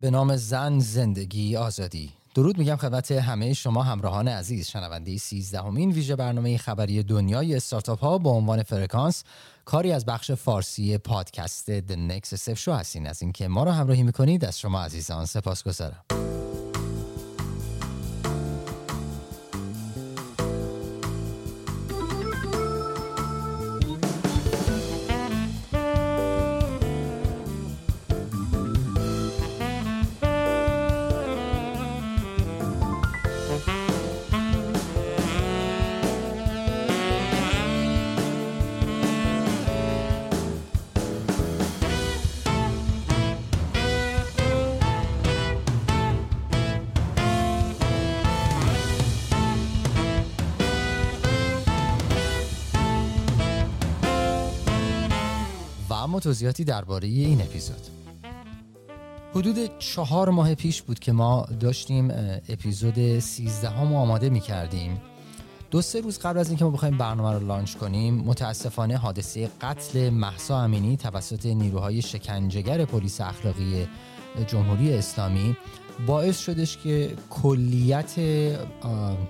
به نام زن زندگی آزادی. درود میگم خدمت همه شما همراهان عزیز. شنونده 13 همین ویژه برنامه خبری دنیای استارتاپ ها با عنوان فرکانس کاری از بخش فارسی پادکست The Next Step Show هستین. از اینکه ما را همراهی می‌کنید از شما عزیزان سپاس توضیحاتی درباره این اپیزود. حدود چهار ماه پیش بود که ما داشتیم اپیزود 13 هم آماده می کردیم دو سه روز قبل از اینکه ما بخوایم برنامه رو لانچ کنیم متاسفانه حادثه قتل محسا امینی توسط نیروهای شکنجهگر پلیس اخلاقی جمهوری اسلامی باعث شدش که کلیت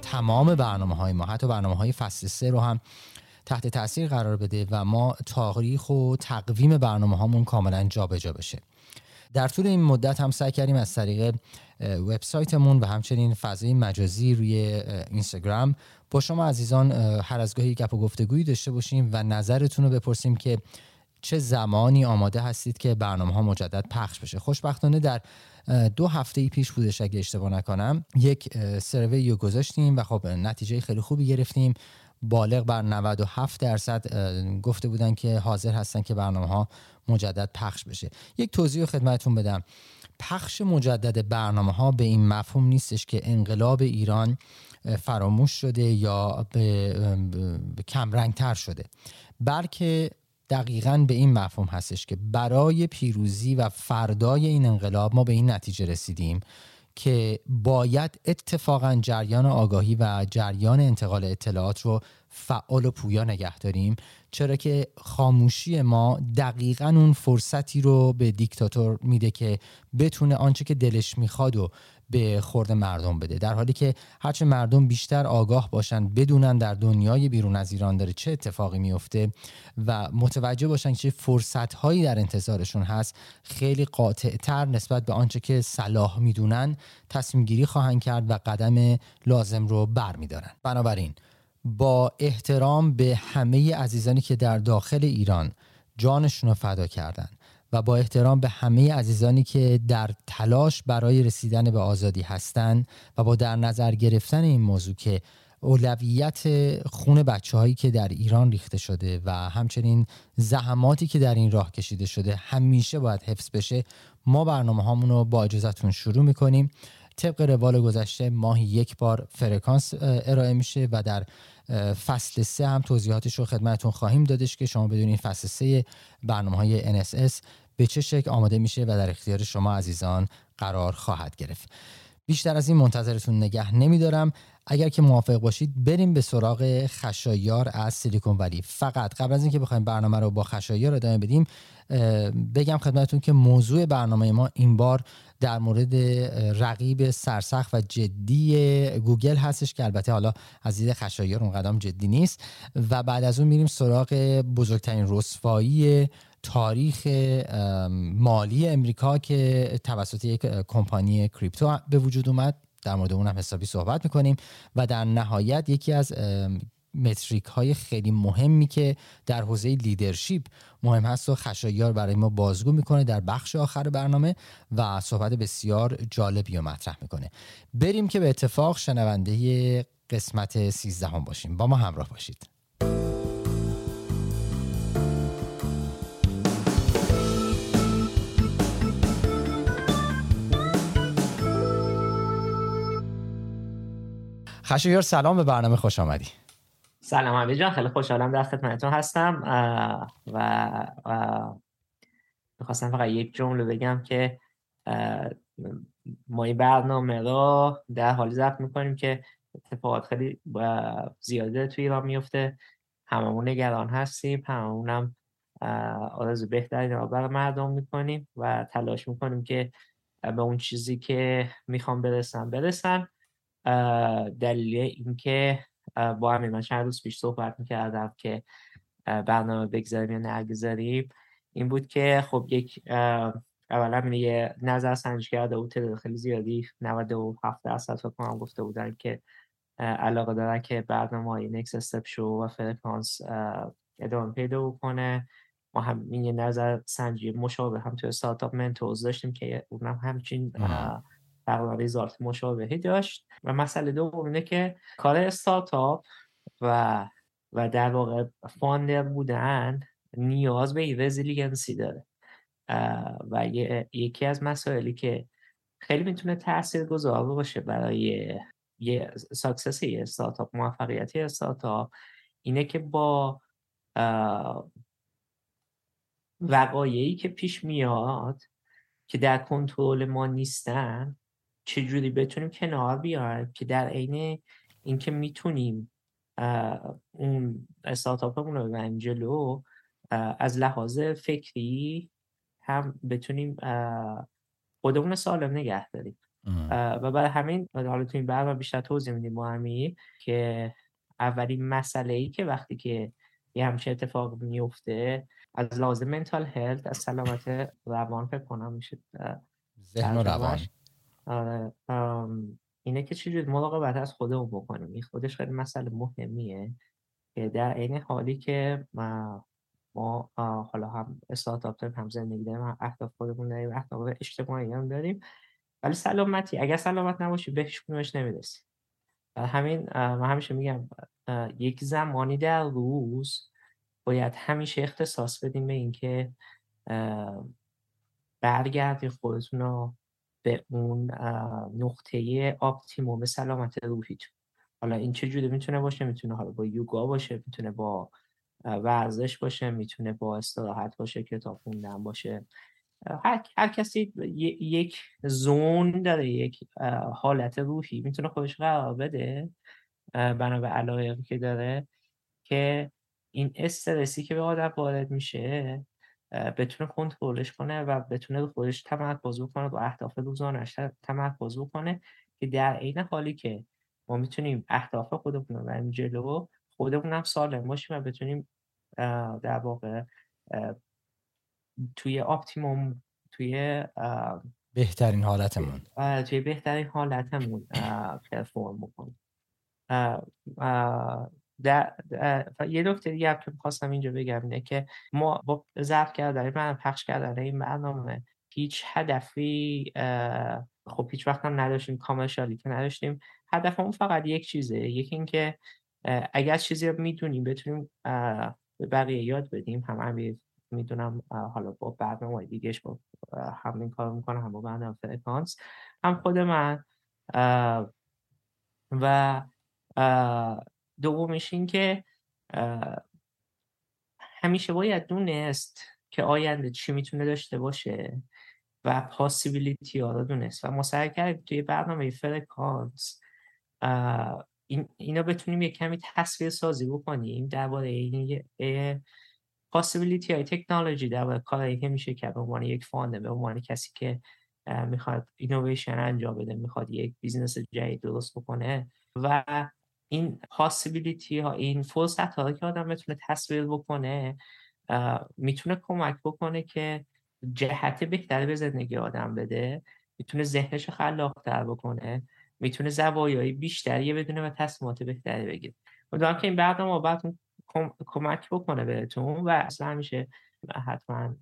تمام برنامه های ما حتی برنامه های فصل سه رو هم تحت تاثیر قرار بده و ما تاریخ و تقویم برنامه هامون کاملا جابجا بشه. در طول این مدت هم سعی کردیم از طریق وبسایتمون و همچنین فضای مجازی روی اینستاگرام با شما عزیزان هر از گاهی گپ و گفتگویی داشته باشیم و نظرتون رو بپرسیم که چه زمانی آماده هستید که برنامه ها مجدد پخش بشه. خوشبختانه در دو هفته ای پیش بودش اگه اشتباه نکنم یک سروی رو گذاشتیم و خب نتیجه خیلی خوبی گرفتیم. بالغ بر 97 درصد گفته بودن که حاضر هستن که برنامه ها مجدد پخش بشه. یک توضیح خدمتتون بدم. پخش مجدد برنامه ها به این مفهوم نیستش که انقلاب ایران فراموش شده یا به, کمرنگ تر شده. بلکه دقیقا به این مفهوم هستش که برای پیروزی و فردای این انقلاب ما به این نتیجه رسیدیم. که باید اتفاقا جریان آگاهی و جریان انتقال اطلاعات رو فعال و پویا نگه داریم. چرا که خاموشی ما دقیقا اون فرصتی رو به دیکتاتور میده که بتونه آنچه که دلش می‌خواد و به خورد مردم بده. در حالی که هرچه مردم بیشتر آگاه باشن بدونن در دنیای بیرون از ایران داره چه اتفاقی میفته و متوجه باشن چه فرصت هایی در انتظارشون هست خیلی قاطع تر نسبت به آنچه که صلاح می‌دونن تصمیم گیری خواهند کرد و قدم لازم رو بر میدارن بنابراین با احترام به همه عزیزانی که در داخل ایران جانشون رو فدا کردن. و با احترام به همه عزیزانی که در تلاش برای رسیدن به آزادی هستند و با در نظر گرفتن این موضوع که اولویت خون بچه هایی که در ایران ریخته شده و همچنین زحماتی که در این راه کشیده شده همیشه باید حفظ بشه ما برنامه هامون رو با اجازتون شروع می‌کنیم. طبق روال گذشته ماهی یک بار فرکانس ارائه میشه و در فصل سه هم توضیحاتش رو خدمتون خواهیم دادش که شما بدونید فصل سه برنامه های NSS به چه شکل آماده میشه و در اختیار شما عزیزان قرار خواهد گرفت. بیشتر از این منتظرتون نگه نمیدارم. اگر که موافق باشید بریم به سراغ خشایار از سیلیکون ولی. فقط قبل از اینکه بخوایم برنامه رو با خشایار ادامه بدیم بگم خدمتتون که موضوع برنامه ما این بار در مورد رقیب سرسخت و جدی گوگل هستش که البته حالا از دید خشایار اون قدم جدی نیست. و بعد از اون میریم سراغ بزرگترین رسوایی تاریخ مالی امریکا که توسط یک کمپانی کریپتو به وجود اومد. در مورد اونم حسابی صحبت می‌کنیم. و در نهایت یکی از متریک های خیلی مهمی که در حوزه لیدرشپ مهم هست و خشایار برای ما بازگو می‌کنه در بخش آخر برنامه و صحبت بسیار جالبی رو مطرح می‌کنه. بریم که به اتفاق شنونده قسمت 13 هم باشیم. با ما همراه باشید. خشایار سلام به برنامه خوش آمدی. سلام حمید جان خیلی خوشحالم در خدمتتون هستم. و می‌خواستم فقط یک جمله بگم که ما این برنامه رو در حالی ضبط می‌کنیم که اتفاقات خیلی زیاده توی ایران میفته هممون نگران هستیم هممون هم آرزو بهترین را برای مردم می‌کنیم و تلاش می‌کنیم که به اون چیزی که می‌خوام برسن. برسن دلیل اینکه با همین من چند روز پیش صحبت می‌کردم که برنامه بگذاریم یا نگذاریم. این بود که خب یک اولا یه نظر سنج کرده بود تعداد خیلی زیادی 97 درصد فکر کنم گفته بودن که علاقه دارن که برنامه های نکس استپ شو و فرکانس ادامه پیدا بکنه. ما هم یه نظر سنجی مشابه هم توی startup mentors داشتیم که اونم همچین تقریبا result مشابهی داشت و مسئله دوم اینه که کار استارتاپ و و در واقع founder بودن نیاز به resiliency داره. و یکی از مسائلی که خیلی می‌تونه تاثیر گذار باشه برای یه success یه استارتاپ موفقیتی استارتاپ اینه که با وقایعی که پیش میاد که در کنترل ما نیستن چجوری بتونیم کنار بیایم که در عین اینکه می‌تونیم اون استارتاپمون رو ببریم جلو از لحاظ فکری هم بتونیم خودمون سالم نگه داریم. و برای همین حالا تو این برنامه بیشتر توضیح میدیم با همی که اولین مسئله ای که وقتی که یه همچین اتفاق میفته از لازم منتال هلت از سلامت روان فکر کنم میشه ذهن و روان. آره. اینه که چجوری مراقبت از خودمون بکنیم. این خودش خیلی مسئله مهمیه که در عین حالی که ما, ما حالا هم استارتاپ داریم هم زندگی داریم هم اهداف خودمون داریم اهداف اجتماعی هم داریم. ولی سلامتی اگر سلامت نباشی بهش کنوش نمی‌رسی. همین من همیشه میگم یک زمانی در روز باید همیشه اختصاص بدیم به اینکه برگردی خودتون رو به اون نقطه آپتیموم سلامت روحیتون حالا این چه جوری می‌تونه باشه؟ می‌تونه حالا با یوگا باشه می‌تونه با ورزش باشه می‌تونه با استراحت باشه کتاب خوندن باشه. هر, هر کسی یک زون داره یک حالت روحی می‌تونه خودش قرار بده. بنا به علایقی که داره که این استرسی که به آدم وارد میشه بتونه کنترلش کنه و بتونه خودش تمرکز بکنه با اهداف روزانش تمرکز بکنه که در عین حالی که ما می‌تونیم اهداف خودمون رو بریم جلو خودمون هم سالم باشیم و بتونیم در واقع توی اپتیموم توی بهترین حالتمون. توی بهترین حالتمون پرفورم بکنیم. در یه نکته دیگه که می‌خواستم اینجا بگم اینه که ما با ضبط کردن من پخش کردن این برنامه هیچ هدفی خب هیچ وقت هم نداشتیم کامرشالی که نداشتیم. هدفمون فقط یک چیزه یکی اینکه اگر چیزی رو می‌دونیم بتونیم به بقیه یاد بدیم. هم همین می‌دونم حالا با برنامه دیگهش با هم این کار می‌کنم هم با برنامه فرکانس هم خود من. و دومیش این که همیشه باید دونست که آینده چی می‌تونه داشته باشه و پاسیبیلیتی ها رو دونست. و ما سعی کردیم توی برنامه فرکانس این اینا بتونیم یک کمی تصویر سازی بکنیم درباره این possibility های تکنولوژی درباره کارهایی که میشه کرد. به عنوان یک founder به عنوان کسی که می‌خواد اینویشن انجام بده می‌خواد یک business جدید درست بکنه. و این possibility ها این فرصت ها که آدم بتونه تصویر بکنه می‌تونه کمک بکنه که جهت بهتری به زندگی آدم بده می‌تونه ذهنش خلاق تر بکنه می‌تونه زوایای بیشتری بدونه و تصمیمات بهتری بگیره. امیدوارم که این برنامه بعد کمک بکنه بهتون و اصلا همیشه حتما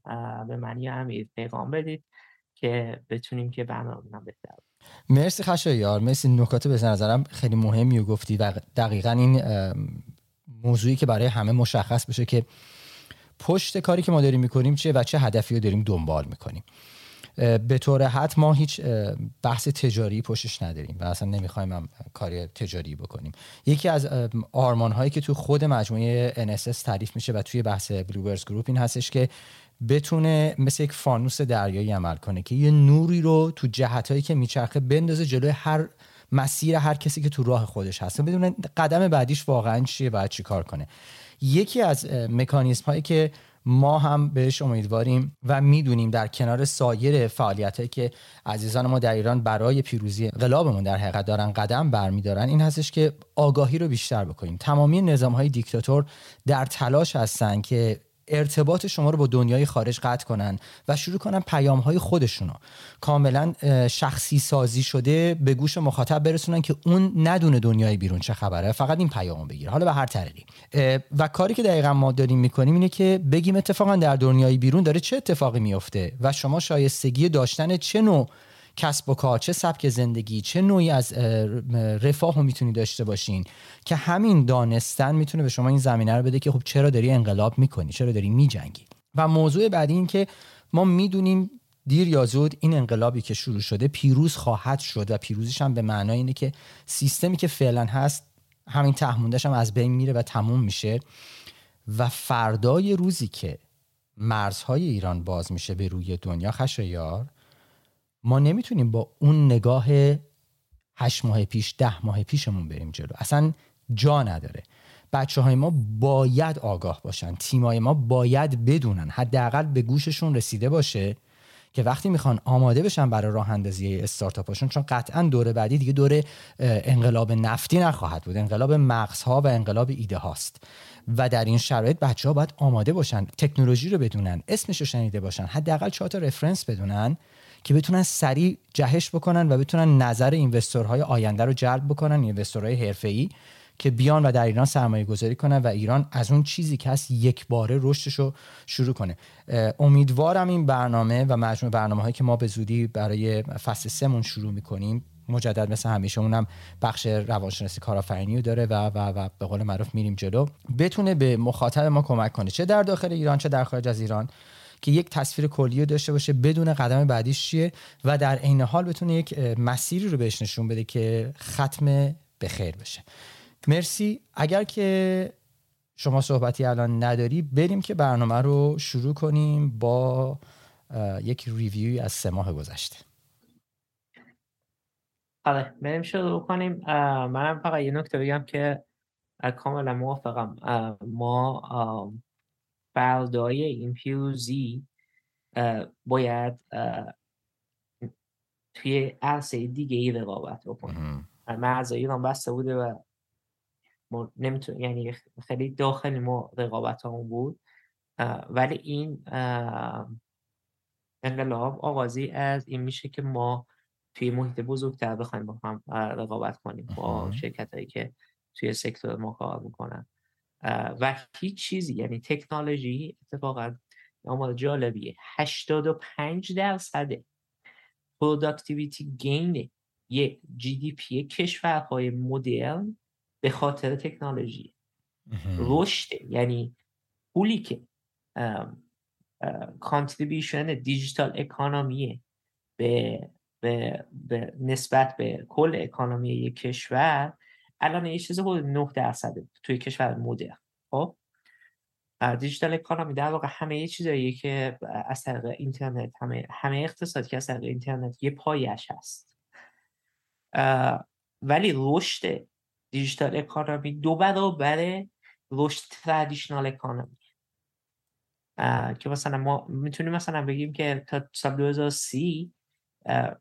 به من یا امیر پیغام بدید که بتونیم که برنامه بهتر مرسی خشایار مرسی نکات به نظرم. خیلی مهمی و گفتی و دقیقا این موضوعی که برای همه مشخص بشه که پشت کاری که ما داریم می‌کنیم چیه و چه هدفی رو داریم دنبال می‌کنیم. به طور حد ما هیچ بحث تجاری پشتش نداریم و اصلا نمی‌خوایم هم کاری تجاری بکنیم. یکی از آرمان هایی که تو خود مجموعه NSS تعریف میشه و توی بحث بلوبرز گروپ این هستش که بتونه مثل یک فانوس دریایی عمل کنه که یه نوری رو تو جهتهایی که میچرخه بندازه جلوی هر مسیر هر کسی که تو راه خودش هست. بدون قدم بعدیش واقعا چیه باید چی کار کنه. یکی از مکانیزم هایی که ما هم بهش امیدواریم و می‌دونیم در کنار سایر فعالیت که عزیزان ما در ایران برای پیروزی انقلابمون در حقیقت دارن قدم برمیدارن این هستش که آگاهی رو بیشتر بکنیم. تمامی نظام های دیکتاتور در تلاش هستن که ارتباط شما رو با دنیای خارج قطع کنن و شروع کنن پیام های خودشونو. کاملا شخصی سازی شده به گوش مخاطب برسونن که اون ندونه دنیای بیرون چه خبره. فقط این پیامو بگیره حالا به هر طریقی. و کاری که دقیقا ما داریم می‌کنیم اینه که بگیم اتفاقا در دنیای بیرون داره چه اتفاقی میفته و شما شایستگی داشتن چه نوع کسب و کار چه سبک زندگی چه نوعی از رفاه رو می‌تونی داشته باشین که همین دانستن می‌تونه به شما این زمینه رو بده که خب چرا داری انقلاب می‌کنی چرا داری میجنگی. و موضوع بعدی این که ما می‌دونیم دیر یا زود این انقلابی که شروع شده پیروز خواهد شد و پیروزیش هم به معنای اینه که سیستمی که فعلا هست همین تهموندش هم از بین میره و تموم میشه و فردای روزی که مرزهای ایران باز میشه به روی دنیا خشایار ما نمی‌تونیم با اون نگاه هشت ماه پیش ده ماه پیشمون بریم جلو. اصلا جا نداره. بچه های ما باید آگاه باشن. تیمای ما باید بدونن. حداقل به گوششون رسیده باشه که وقتی می‌خوان آماده بشن برای راه اندازی استارتاپشون چون قطعا دوره بعدی دیگه دوره انقلاب نفتی نخواهد بود. انقلاب مغزها و انقلاب ایده هاست. و در این شرایط بچه ها باید آماده باشن تکنولوژی رو بدونن اسمش رو شنیده باشن حداقل چهار تا رفرنس بدونن که بتونن سریع جهش بکنن و بتونن نظر اینوستورهای آینده رو جلب بکنن اینوستورهای حرفه‌ای که بیان و در ایران سرمایه گذاری کنن و ایران از اون چیزی که هست یک باره رشدش رو شروع کنه. امیدوارم این برنامه و مجموع برنامه هایی که ما به زودی برای فصل سمون شروع می‌کنیم مجدد مثل همیشه اونم بخش روانشناسی کارآفرینی رو داره و و و به قول معروف میریم جلو. بتونه به مخاطب ما کمک کنه چه در داخل ایران چه در خارج از ایران. که یک تصویر کلی داشته باشه بدون قدم بعدیش چیه و در عین حال بتونه یک مسیری رو بهش نشون بده که ختم به خیر بشه. مرسی. اگر که شما صحبتی الان نداری بریم که برنامه رو شروع کنیم با یک ریویوی از سه ماه گذشته. آره بریم شروع کنیم. منم فقط یه نکته بگم که کاملا موافقم. ما فردای این پیروزی باید توی عرصه دیگه ای رقابت بکنیم مرز ایران بسته بوده و ما نمیتون یعنی خیلی داخلی ما رقابت همون بود ولی این انقلاب آغازی از این میشه که ما توی محیط بزرگتر بخوایم با هم رقابت کنیم با شرکت هایی که توی sector ما کار می‌کنن. و هیچ چیزی یعنی تکنولوژی اتفاقا آمار جالبیه. 85 درصد productivity gain یه GDP کشورهای مدرن به خاطر تکنولوژی. رشد یعنی پولی که contribution digital economy به, به, به نسبت به کل economy یک کشور الان یه چیز حدود 9 درصد توی کشور مدرن. خب؟ digital economy در واقع همه چیزایی که از طریق اینترنت همه همه اقتصاد که از طریق اینترنت یه پایش هست. ولی رشد digital economy دو برابر رشد traditional economy. که مثلا ما می‌تونیم مثلا بگیم که تا سال 2030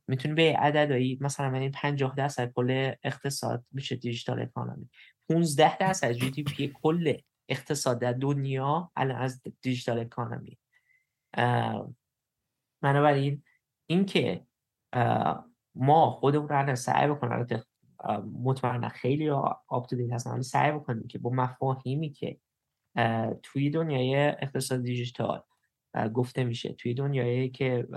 می‌تونیم به عددهایی مثلا یعنی 50 درصد کل اقتصاد میشه digital economy. 15 درصد GDP کل اقتصاد در دنیا الان از digital economy. بنابراین اینکه ما خودمون رو سعی بکنیم مطمئنا خیلی آپ تو هستن سعی بکنیم که با مفاهیمی که توی دنیای اقتصاد دیجیتال گفته میشه توی دنیایی که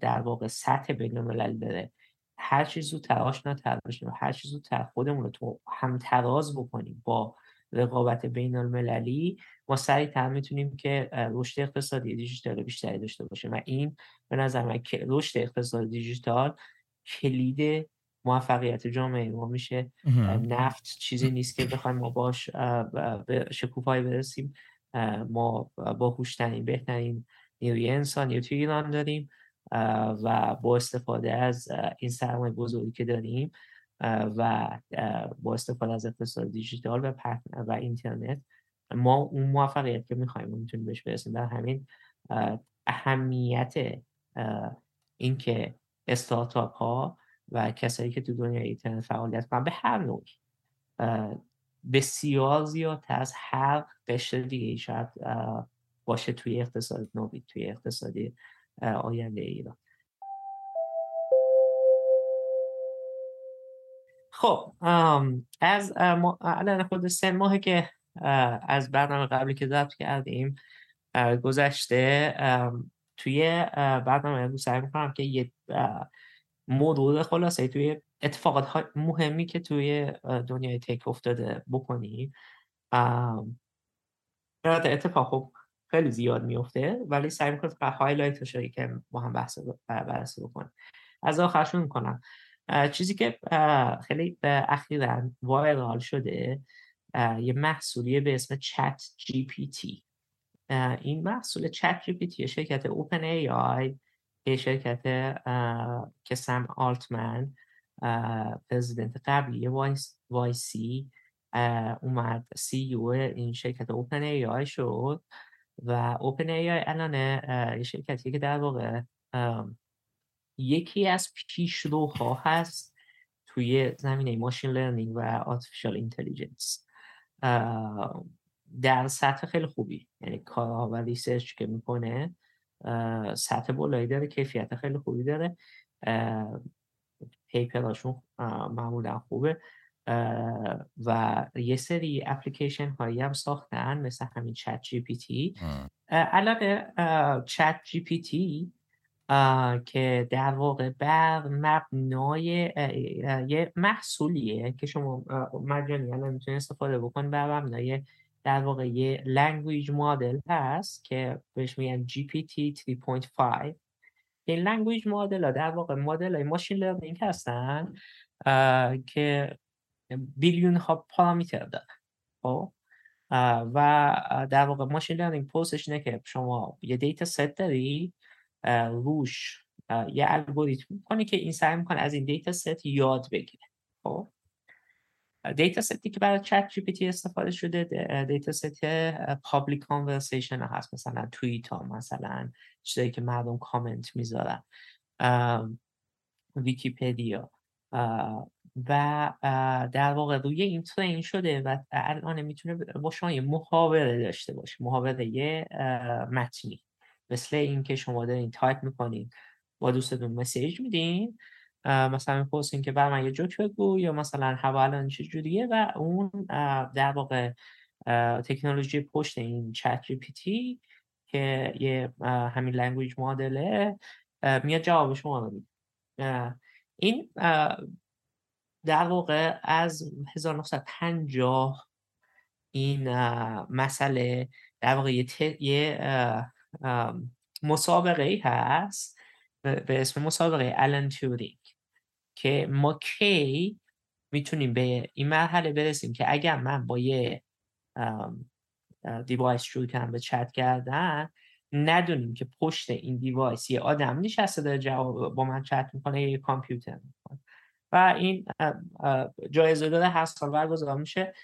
در واقع سطح بین الملل داره هر چیز زودتر آشناتر بشیم و هر چیز زودتر خودمون رو تو هم تراز بکنیم با رقابت بین المللی ما سریعتر می‌تونیم که رشد اقتصادی دیجیتال بیشتری داشته باشیم. و این به نظر من که رشد اقتصاد دیجیتال کلید موفقیت جامعه ما میشه. نفت چیزی نیست که بخوایم ما باش به شکوفایی برسیم. ما با هوشترین بهترین نیروی انسانی توی ایران داریم و با استفاده از این سرمایه بزرگی که داریم و با استفاده از اقتصاد دیجیتال و, و اینترنت ما اون موفقیت که می‌خوایم می‌تونیم بهش برسیم در همین اهمیت اینکه استارتاپ ها و کسایی که تو دنیای اینترنت فعالیت کنن به هر نوعی بسیار زیادتر از هر قشر دیگه شاید باشه توی اقتصاد نوید توی اقتصادی آینده ایران. خب از الان خود سه ماهی که از برنامه قبلی که ضبط کردیم گذشته توی برنامه امروز سعی می‌کنم که یه مرور خلاصه توی اتفاقات مهمی که توی دنیای تک افتاده بکنیم اتفاق خب خیلی زیاد میفته ولی سعی می‌کنم فقط هایلایت رو که با هم بحث بررسی بکنیم از آخرشون می‌کنم. چیزی که خیلی اخیرا viral شده یه محصولی به اسم ChatGPT. این محصول ChatGPT شرکت OpenAI که شرکت که سم آلتمن president قبلی YC اومد CEO این شرکت OpenAI شد و OpenAI الان شرکتی که در واقع یکی از پیشروها هست توی زمینه machine learning و artificial intelligence در سطح خیلی خوبی. یعنی کارها و research که می‌کنه سطح بالایی داره کیفیت خیلی خوبی داره. paper اشون معمولا خوبه. و یه سری اپلیکیشن هایی هم ساختن مثل همین ChatGPT. الان ChatGPT که در واقع بر مبنای یه محصولیه که شما مجانی الان می‌تونید استفاده بکن بر مبنای در واقع یه language model هست که بهش میگن GPT 3.5 این language model ها در واقع مدل های machine learning هستن که billion ها پارامتر دارن خب؟ و در واقع machine learning process ش اینه که شما یه data set داری روش یه الگوریتم کنی که این سعی می‌کنه از این data set یاد بگیره خب data set ی که برای ChatGPT استفاده شده data set public conversation هست. مثلا توییت ها مثلا چیزایی که مردم کامنت می‌ذارن. ویکیپدیا. و در واقع روی این train شده و الان می‌تونه با شما یه محاوره داشته باشه. محاوره متنی. مثل اینکه شما دارین تایپ می‌کنین با دوستتون message میدین مثلا می‌پرسین که برا من یه جوک بگو یا مثلا هوا الان چه جوریه و اون در واقع تکنولوژی پشت این ChatGPT که یه همین language model ه میاد جواب شما رو این در واقع از 1950 این مسئله در واقع یه, مسابقه ای هست به اسم مسابقه الان تورینگ که ما کی می‌تونیم به این مرحله برسیم که اگر من با یه دیوایس شروع کنم به چت کردن بدونیم که پشت این device یه آدم نشسته داره جواب با من چت می‌کنه یه کامپیوتر می‌کنه. و این جایزه داده هر سال برگزار میشه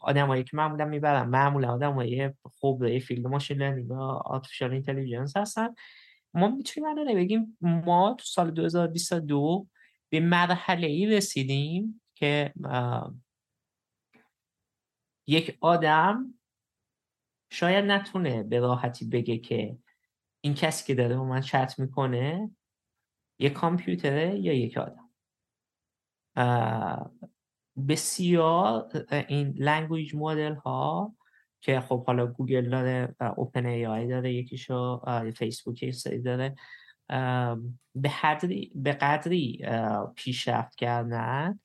آدمایی که معمولا می‌برن معمولا آدمایی خوب field machine learning و artificial intelligence هستن. ما می‌تونیم الان بگیم ما تو سال 2022 به مرحله ای رسیدیم که یک آدم شاید نتونه به راحتی بگه که این کسی که داره با من چت می‌کنه یک کامپیوتره یا یک آدم. بسیار این language model ها که خب حالا گوگل داره OpenAI داره یکیشو فیسبوک یک سری داره. به قدری, به قدری پیشرفت کردن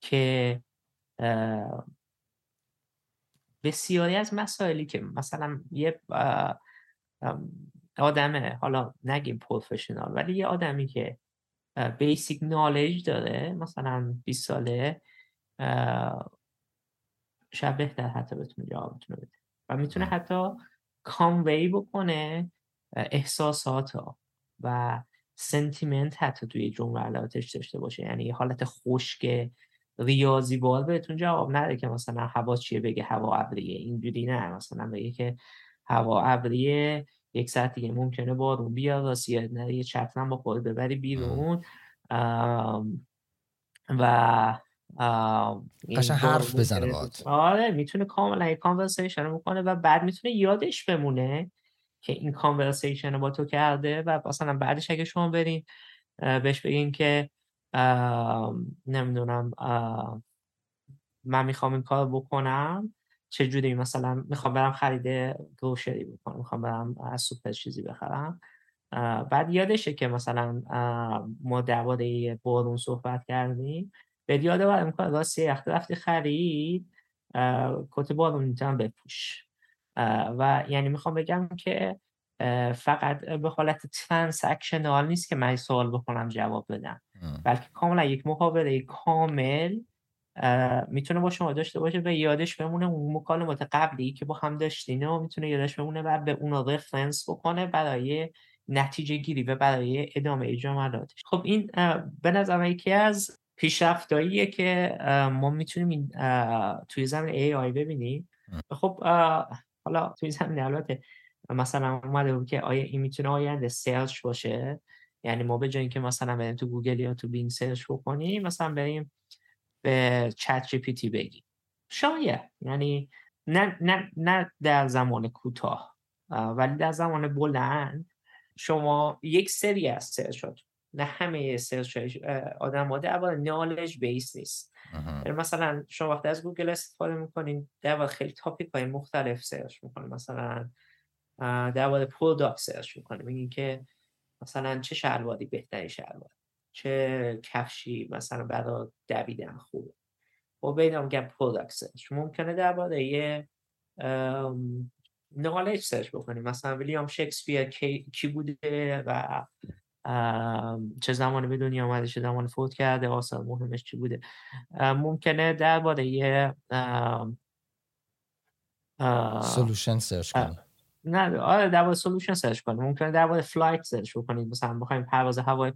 که بسیاری از مسائلی که مثلا یه آدمه حالا نگیم پروفشنال ولی یه آدمی که بیسیک نالج داره مثلا 20 ساله شاید بهتر حتی بتونه جوابتون بده. و می‌تونه حتی کانوی بکنه احساسات ها و سنتیمنت حتی توی جملاتش داشته باشه. یعنی حالت خشک ریاضی بار بهتون جواب نده که مثلا هوا چیه بگه هوا ابریه. اینجوری نه. مثلا بگه که هوا ابریه یک ساعت دیگه ممکنه بارون بیاد راستی نه یه چترم با خود ببری بیرون. و قشن حرف بزنه باید آره می‌تونه کاملا یه کانورسیشن رو می‌کنه و بعد می‌تونه یادش بمونه که این کانورسیشن با تو کرده و مثلا بعدش اگه شما برین بهش بگین که نمی‌دونم من می‌خوام این کار بکنم. چجوری مثلا می‌خوام برم خرید گروشری بکنم می‌خوام برم از سوپر چیزی بخرم. بعد یادشه که مثلا ما درباره بارون صحبت کردیم. به یاد آور می‌کنه راستی وقتی رفتی خرید کت بارونی می‌تونم بپوش. و یعنی می‌خوام بگم که فقط به حالت transactional نیست که من سوال بکنم جواب بدم. بلکه کاملا یک محاوره کامل می‌تونه با شما داشته باشه و یادش بمونه اون مکالمات قبلی که با هم داشتین و می‌تونه یادش بمونه و به اون reference بکنه برای نتیجه گیری و برای ادامه جملاتش خب این به نظر یکی از پیشرفتاییه که ما می‌تونیم توی زمینه AI ببینیم. خب حالا توی زمینه البته مثلا اومده بود که آیا این می‌تونه آینده search باشه؟ یعنی ما به جای که مثلا بریم تو گوگل یا تو بینگ search بکنیم مثلا بریم به ChatGPT بگیم. شاید. یعنی نه, نه, نه در زمان کوتاه. ولی در زمان بلند شما یک سری از search ات نه همه search آدم ها در knowledge base نیست. یعنی مثلا شما وقتی از گوگل استفاده می‌کنین در خیلی topic های مختلف search می‌کنین. مثلا در مورد product search می‌کنه میگین که مثلا چه شلواری بهتری شلوار چه کفشی مثلا برای دویدن خوبه. و بینم میگم product search ممکنه درباره یه knowledge search بکنیم مثلا ویلیام شکسپیر کی, کی بوده و چه زمانی به دنیا آمده چه زمانی فوت کرده آثار مهمش چی بوده. ممکنه درباره یه solution search کنیم نه آره در solution search کنیم ممکنه در flight search کنید مثلا بخوایم پرواز هوایی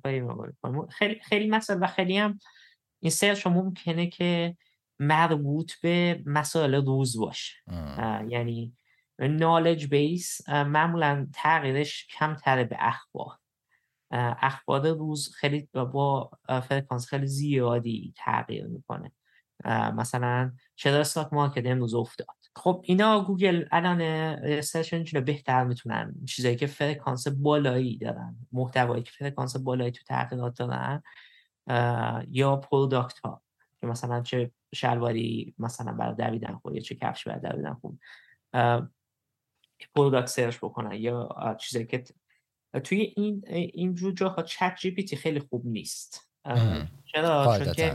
کنیم خیلی خیلی مثلا و خیلی هم این search ممکنه که مربوط به مسائل روز باشه. یعنی knowledge base معمولا تغییرش کمتره به اخبار. اخبار روز خیلی با فرکانس خیلی زیادی تغییر می‌کنه. مثلا چرا stock market امروز افتاد؟ خب اینا گوگل الان search بهتر می‌تونن چیزایی که فرکانس بالایی دارن محتوایی که فرکانس بالایی تو تغییرات دارن یا product ها. که مثلا چه شلواری مثلا برای دویدن خوب یا چه کفش برای دویدن خوب product search بکنن یا چیزایی که توی این این جور جاها ChatGPT خیلی خوب نیست. چرا؟ چون که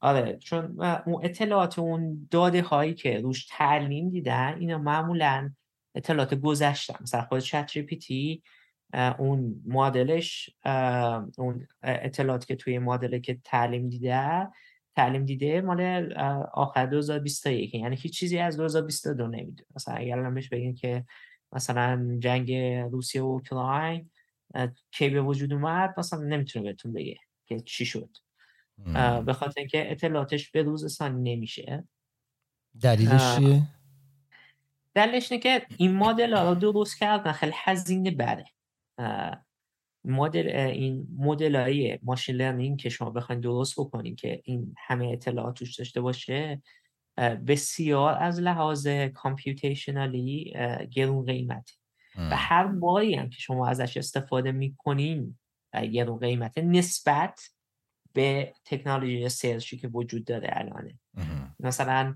آره چون اون اطلاعات اون داده هایی که روش تعلیم دیدن اینا معمولا اطلاعات گذشتن. مثلا خود ChatGPT اون مدلش اون اطلاعاتی که توی مدل که تعلیم دیده تعلیم دیده مال آخر 2021 یعنی هیچ چیزی از 2022 نمی‌دونه. مثلا اگر الان بهش بگین که مثلا جنگ روسیه و اوکراین کی به وجود اومد مثلا نمی‌تونه بهتون بگه که چی شد. به خاطر اینکه اطلاعاتش به روز ثانی نمیشه. دلیلش چیه؟ دلیلش اینه که این مدل ها رو درست کردن خیلی هزینه بره مدل این مدل های ماشین لرنینگ که شما بخواید درست بکنین که این همه اطلاعات توش داشته باشه بسیار از لحاظ کامپیوتیشنالی گرون قیمته. و هر باری هم که شما ازش استفاده می‌کنین گرون قیمته نسبت به تکنولوژی سرچی که وجود داره الانه. مثلا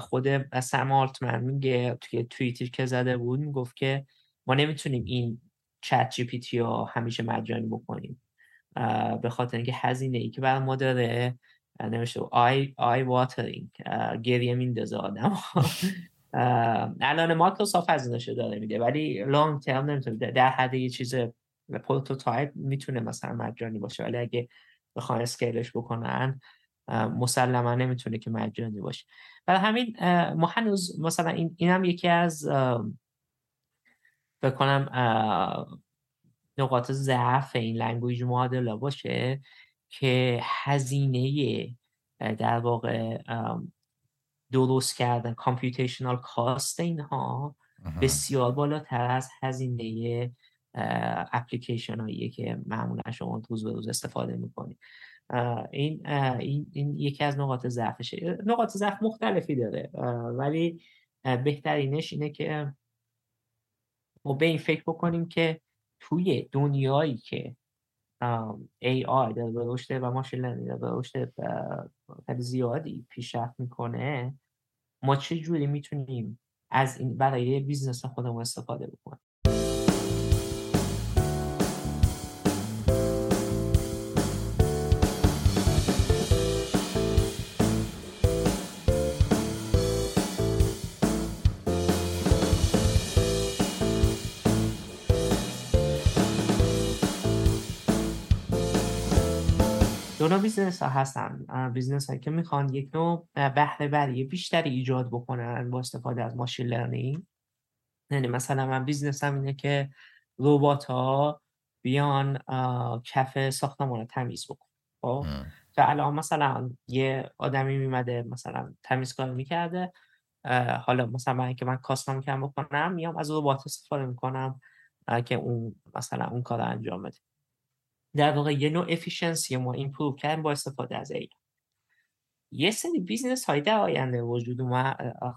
خود سم آلتمن میگه توی توییتر که زده بود می‌گفت که ما نمی‌تونیم این چت جی پی تی رو همیشه مجانی بکنیم. به خاطر اینکه هزینه ای که برای ما داره نمیشه. eye eye watering. گریه میندازه آدم. الان مایکروسافت هزینه داره میده ولی long term نمی‌تونه. در حد یه چیز prototype می‌تونه مثلا مجانی باشه. ولی اگه بخوان scale ش بکنن مسلما نمی‌تونه که مجانی باشه. برای همین ما هنوز مثلا این, این هم یکی از بکنم نقاط ضعف این language model ها باشه. که هزینه در واقع درست کردن کامپیوتیشنال کاست اینها بسیار بالاتر از هزینه اپلیکیشن هایی که معمولا شما روز به روز استفاده می‌کنید این, این, این یکی از نقاط ضعفشه. نقاط ضعف مختلفی داره ولی بهترینش اینه که ما به این فکر بکنیم که توی دنیایی که AI در رشد و machine learning در رشد زیادی پیشرفت می‌کنه. ما چه جوری می‌تونیم از این برای business خودمون استفاده بکنیم؟ نوع business ها هستن. business هایی که می‌خوان یک نوع بهره وری بیشتری ایجاد بکنن با استفاده از machine learning یعنی مثلا من business م اینه که روبات ها بیان کف ساختمان رو تمیز بکن خب؟ که الان مثلا یه آدمی میمده مثلا تمیز کار می‌کرده حالا مثلا من که من cost م کم بکنم میام از ربات استفاده می‌کنم که اون مثلا اون کار انجام بده. در واقع یه نوع efficiency ما improve کردن با استفاده از AI یه سری business های در آینده وجود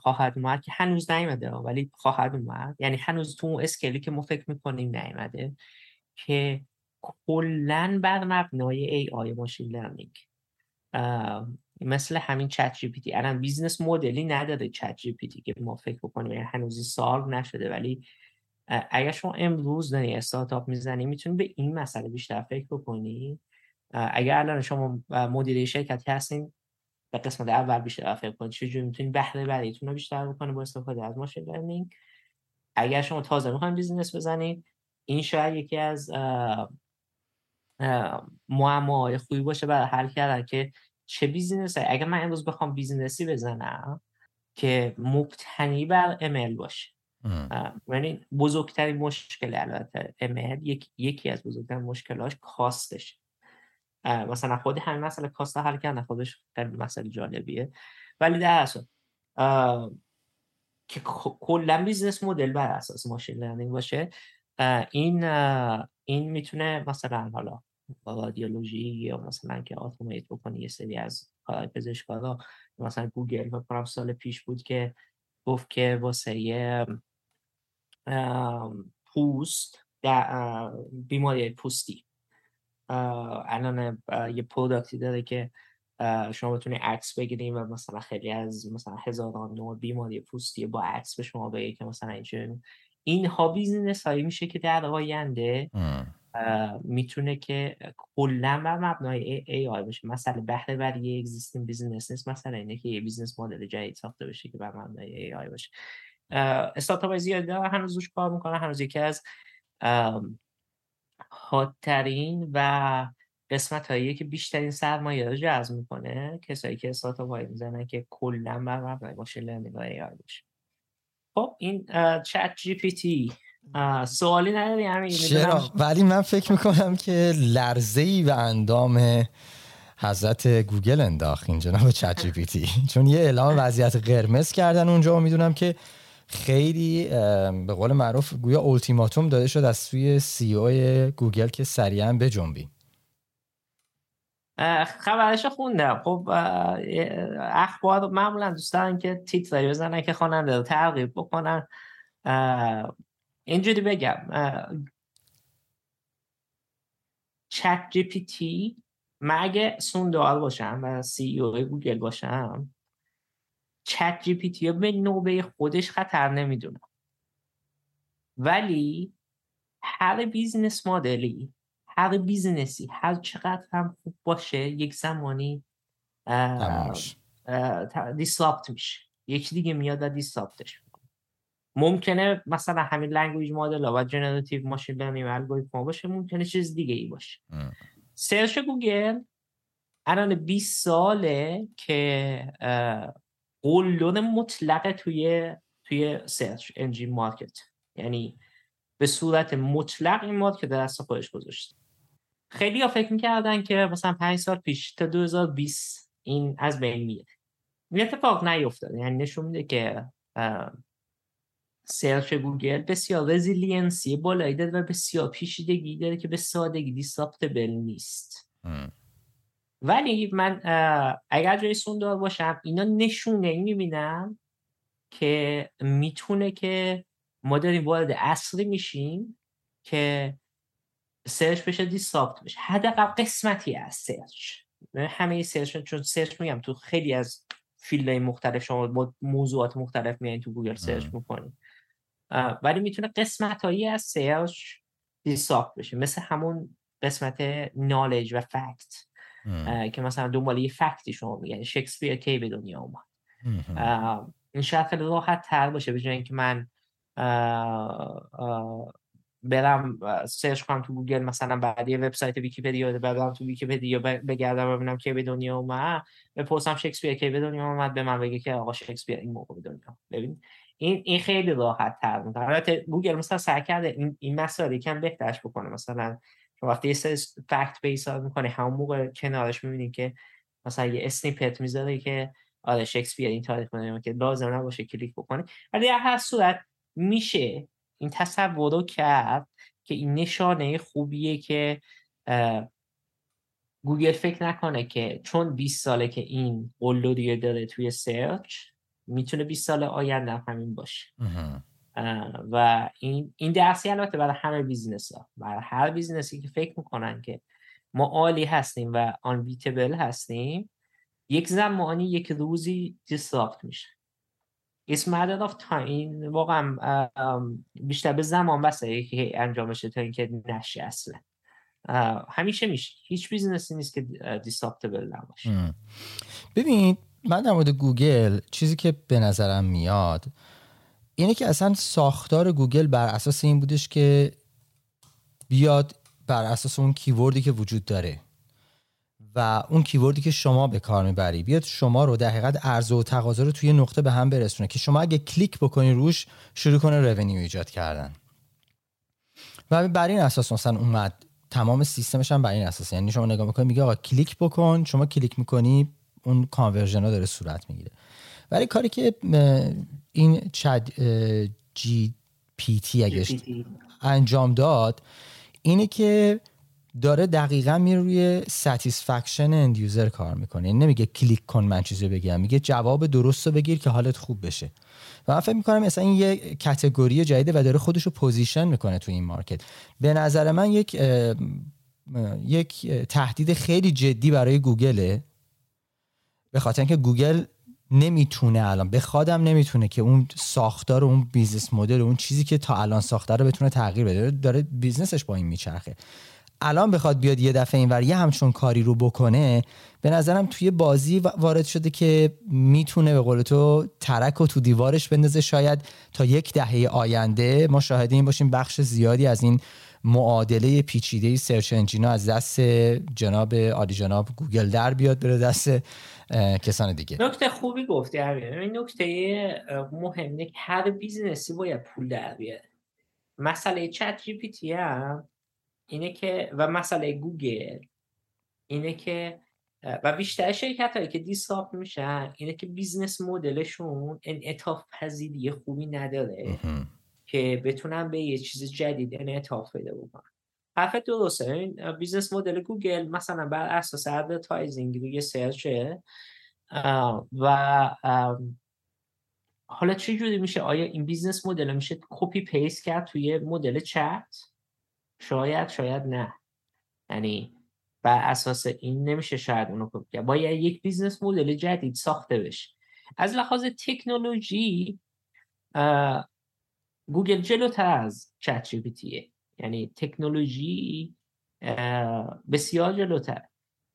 خواهد اومد که هنوز نیومده ولی خواهد اومد. یعنی هنوز تو اون scale ی که ما فکر می‌کنیم نیومده که کلا بر مبنای AI machine learning مثل همین ChatGPT الان business model ی نداره ChatGPT که ما فکر بکنیم یعنی هنوز solve نشده ولی اگر شما امروز داری استارتاپ می‌زنی می‌تونی به این مسئله بیشتر فکر بکنی؟ اگر الان شما مدیر شرکتی هستین به قسمت اول بیشتر فکر کنید چجوری می‌تونید بهره وریتون رو بیشتر بکنید با استفاده از machine learning؟ اگر شما تازه می‌خواین business بزنید این شاید یکی از معماهای خوبی باشه برای حل کردن که چه business اگر من امروز بخوام business ی بزنم که مبتنی بر ML باشه. یعنی بزرگترین مشکل البته ML یک، یکی از بزرگترین مشکلاش cost ش. مثلا خود همین مسئله cost حل کردن خودش خیلی مسئله جالبیه. ولی در اصل که کلا business model بر اساس machine learning باشه این این می‌تونه مثلا حالا رادیولوژی یا مثلا که automate بکنی یه سری از پزشکارا مثلا گوگل فکر سال پیش بود که گفت که واسه پوست در بیماری پوستی. الان یه product ی داره که شما بتونی عکس بگیریم و مثلا خیلی از مثلا هزاران نوع بیماری پوستی با عکس به شما بگه که مثلا این اینها business هایی میشه که در آینده می‌تونه که کلا بر مبنای AI باشه. مثلا بهره وری existing business نیست. مثلا اینه که یه business model جدید ساخته بشه که بر مبنای AI باشه. استارتاپ های زیادی هنوز روش کار می‌کنه هنوز یکی از هاترین و قسمت هایی که بیشترین سرمایه رو جذب می‌کنه کسایی که استارتاپ های می‌زنن که کلا بر مبنای machine learning و AI باشه. خب این ChatGPT سوالی نداری همین چرا؟ ولی من فکر می‌کنم که لرزه ای بر اندام حضرت گوگل انداخت این جناب ChatGPT چون یه اعلام وضعیت قرمز کردن اونجا و می‌دونم که خیلی به قول معروف گویا اولتیماتوم داده شد از سوی CEO گوگل که سریعا بجنبی. خبرش خوندم. خب اخبار معمولا دوست دارن که تیتری بزنن که خواننده رو ترغیب بکنن. اینجوری بگم. ChatGPT من اگه سوندار باشم و CEO گوگل باشم ChatGPT به نوبه خودش خطر نمی‌دونم ولی هر business model ی هر business ی هر چقدر هم خوب باشه یک زمانی disrupt میشه. یکی دیگه میاد و disrupt ش می‌کنه. ممکنه مثلا همین language model و generative machine learning algorithm باشه ممکنه چیز دیگه ای باشه search گوگل الان 20 ساله که غول مطلقه توی توی search engine market یعنی به صورت مطلق این market در دست خودش گذاشته. خیلی ها فکر می‌کردن که مثلا 5 سال پیش تا 2020 این از بین میره. این اتفاق نیفتاد. یعنی نشون میده که search گوگل بسیار resiliency بالایی داره و بسیار پیچیدگی داره که به سادگی disruptable نیست. ولی من اگر جای سوندار باشم اینا نشونه ای می‌بینم که می‌تونه که ما داریم وارد عصری میشیم که search بشه disrupt بشه. حداقل قسمتی از search. همه search چون search میگم تو خیلی از field مختلف شما موضوعات مختلف میایین تو گوگل search می‌کنید ولی می‌تونه قسمت هایی از search disrupt بشه. مثل همون قسمت knowledge و fact که مثلا دنبال یه fact ی شما میگن شکسپیر کی به دنیا اومد. این شاید خیلی راحت تر باشه به اینکه من برم search کنم تو گوگل مثلا بعد یه وبسایت ویکی‌پدیا برم تو ویکی‌پدیا بگردم ببینم کی به دنیا اومد. بپرسم شکسپیر کی به دنیا اومد به من بگه که آقا شکسپیر این موقع به دنیا ببین این این خیلی راحت تر می‌کنه گوگل مثلا سعی کرده این این مسائل یکم بهترش بکنه. مثلا وقتی یه سری fact base می‌کنه همون موقع کنارش می‌بینید که مثلا یه snippet می‌ذاره که آره شکسپیر این تاریخ بنویسه که لازم نباشه کلیک بکنی. ولی در هر صورت میشه این تصور رو کرد که این نشانه خوبیه که گوگل فکر نکنه که چون 20 ساله که این قلدریه داره توی search می‌تونه 20 سال آینده همین باشه. و این این درسی البته برای همه business ها برای هر business ی که فکر می‌کنن که ما عالی هستیم و unbeatable هستیم یک زمانی یک روزی disrupt میشه. It's matter of time. این واقعا بیشتر به زمان بسته که انجام بشه تا اینکه نشه اصلا. همیشه میشه. هیچ business ی نیست که disruptable نباشه. ببینید من در مورد گوگل چیزی که به نظرم میاد اینه که اصلا ساختار گوگل بر اساس این بودش که بیاد بر اساس اون keyword ی که وجود داره و اون keyword ی که شما به کار می‌بری. بیاد شما رو در حقیقت عرضه و تقاضا رو توی نقطه به هم برسونه که شما اگه کلیک بکنی روش شروع کنه revenue ایجاد کردن. و بر این اساس مثلا اومد. تمام سیستمش هم بر این اساس. یعنی شما نگاه می‌کنی میگه آقا کلیک بکن. شما کلیک می‌کنی اون conversion ها داره صورت می‌گیره. ولی کاری که این ChatGPT انجام داد اینه که داره دقیقا میره روی satisfaction end user کار می‌کنه. یعنی نمیگه کلیک کن من چیزی بگم میگه جواب درست رو بگیر که حالت خوب بشه. و من فکر می‌کنم مثلا این یه category جدیده و داره خودش رو position می‌کنه تو این market. به نظر من یک یک تهدید خیلی جدی برای گوگله به خاطر اینکه گوگل نمی‌تونه الان به خودم نمی‌تونه که اون ساختار اون business model اون چیزی که تا الان ساخته رو بتونه تغییر بده. داره business ش با این میچرخه. الان بخواد بیاد یه دفعه این یه همچون کاری رو بکنه به نظرم توی بازی وارد شده که می‌تونه به قول تو ترک و تو دیوارش بندازه. شاید تا یک دهه آینده ما شاهد این باشیم بخش زیادی از این معادله پیچیده search engine ا از دست جناب عالی جناب گوگل در بیاد بره دست کسان دیگه. نکته خوبی گفتی این نکته مهمه که هر business ی باید پول در بیاره. مسئله ChatGPT هم اینه که و مسئله گوگل اینه که و بیشتر شرکت هایی که disrupt میشن اینه که business model شون انعطاف پذیری خوبی نداره که بتونن به یه چیز جدید انعطاف پیدا بکنن. حرف درسته این business model گوگل مثلا بر اساس advertising روی search ه و حالا چه جوری میشه؟ آیا این business model میشه copy paste کرد توی مدل چت؟ شاید شاید نه. یعنی بر اساس این نمیشه شاید اونو کپی کرد. باید یک business model جدید ساخته بشه. از لحاظ تکنولوژی گوگل جلوتر از ChatG یعنی تکنولوژی بسیار جلوتر.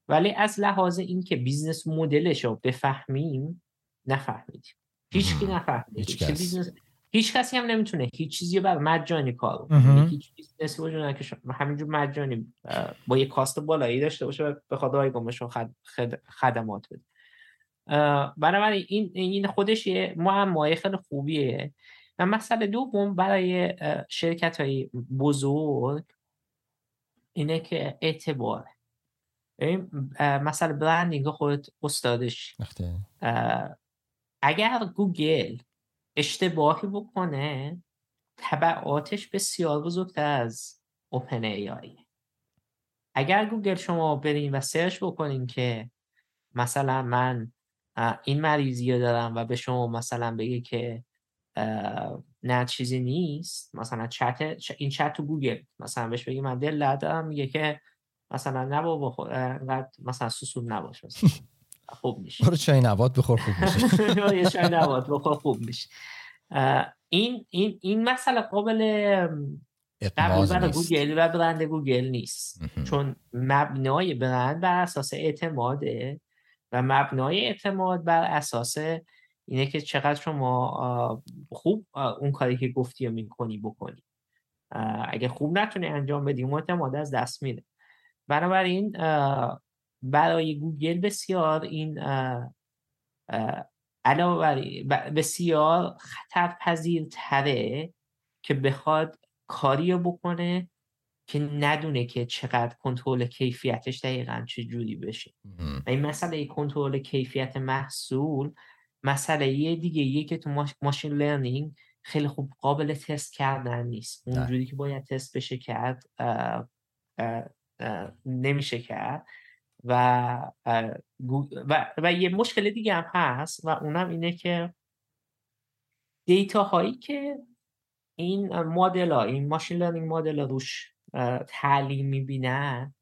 ولی از لحاظ اینکه business model ش رو بفهمیم نفهمیدیم. هیچ کی نفهمید هیچ, هیچ کسی هم نمی‌تونه. هیچ چیزی بر مجانی کار کنه هیچ business وجود که همینجور مجانی با یه cost بالایی داشته باشه و به خدا خد... خد... خدمات بده. بنابراین این این خودش یه معمای خیلی خوبیه. و مسئله دوم برای شرکت های بزرگ اینه که اعتبار. مثلا branding خودت استادش. اگر گوگل اشتباهی بکنه تبعاتش بسیار بزرگتر از OpenAI اگر گوگل شما برین و search بکنین که مثلا من این مریضی رو دارم و به شما مثلا بگه که نه چیزی نیست. مثلا چت این چت تو گوگل. مثلا بهش بگی من دل دارم میگه که مثلا نه بابا مثلا سوسول نباش مثلا. خوب میشه. برو چای نبات بخور خوب میشه. یه چای نبات بخور خوب میشه. این این این مسئله قابل قبول گوگل و برند گوگل نیست. چون مبنای برند بر اساس اعتماده و مبنای اعتماد بر اساس اینه که چقدر شما خوب اون کاری که گفتی رو می‌کنی بکنی. اگه خوب نتونی انجام بدی اعتماد از دست میره بنابراین برای گوگل بسیار این علاوه بسیار خطرپذیرتره که بخواد کاری رو بکنه که ندونه که چقدر کنترل کیفیتش دقیقا چه جوری بشه و این مسئله کنترل کیفیت محصول مسئله یه دیگه یه که تو machine learning خیلی خوب قابل تست کردن نیست. اونجوری که باید تست بشه کرد نمیشه کرد و, و, و یه مشکل دیگه هم هست و اونم اینه که دیتا هایی که این مدل ها این ماشین لرنینگ مدل ها روش تعلیم می‌بینن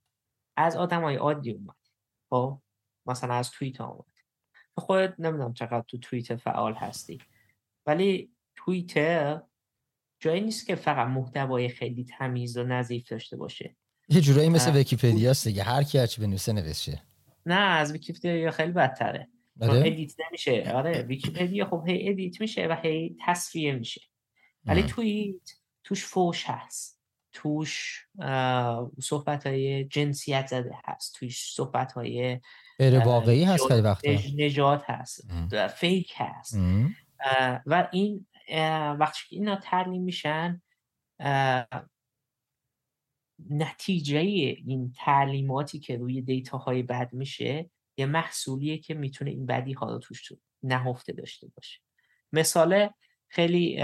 از آدم های عادی اومد. خب؟ مثلا از توییت ها اومد. خودت نمی‌دونم چقدر تو توییتر فعال هستی. ولی توییتر جایی نیست که فقط محتوای خیلی تمیز و نظیف داشته باشه. یه جورایی مثل ویکیپدیا است دیگه. هر کی هرچی بنویسه نوشته. نه از ویکیپدیا خیلی بدتره. آره؟ edit نمیشه. آره ویکیپدیا خب هی edit میشه و هی تصفیه میشه. ولی توییت توش فوش هست. توش صحبت های جنسیت زده هست. توش صحبت های غیر واقعی هست خیلی وقتا. نجات هست فیک هست. و این وقتی که اینا تعلیم میشن نتیجه این تعلیماتی که روی دیتا های بد میشه یه محصولیه که می‌تونه این بدی ها رو توش نهفته داشته باشه. مثال خیلی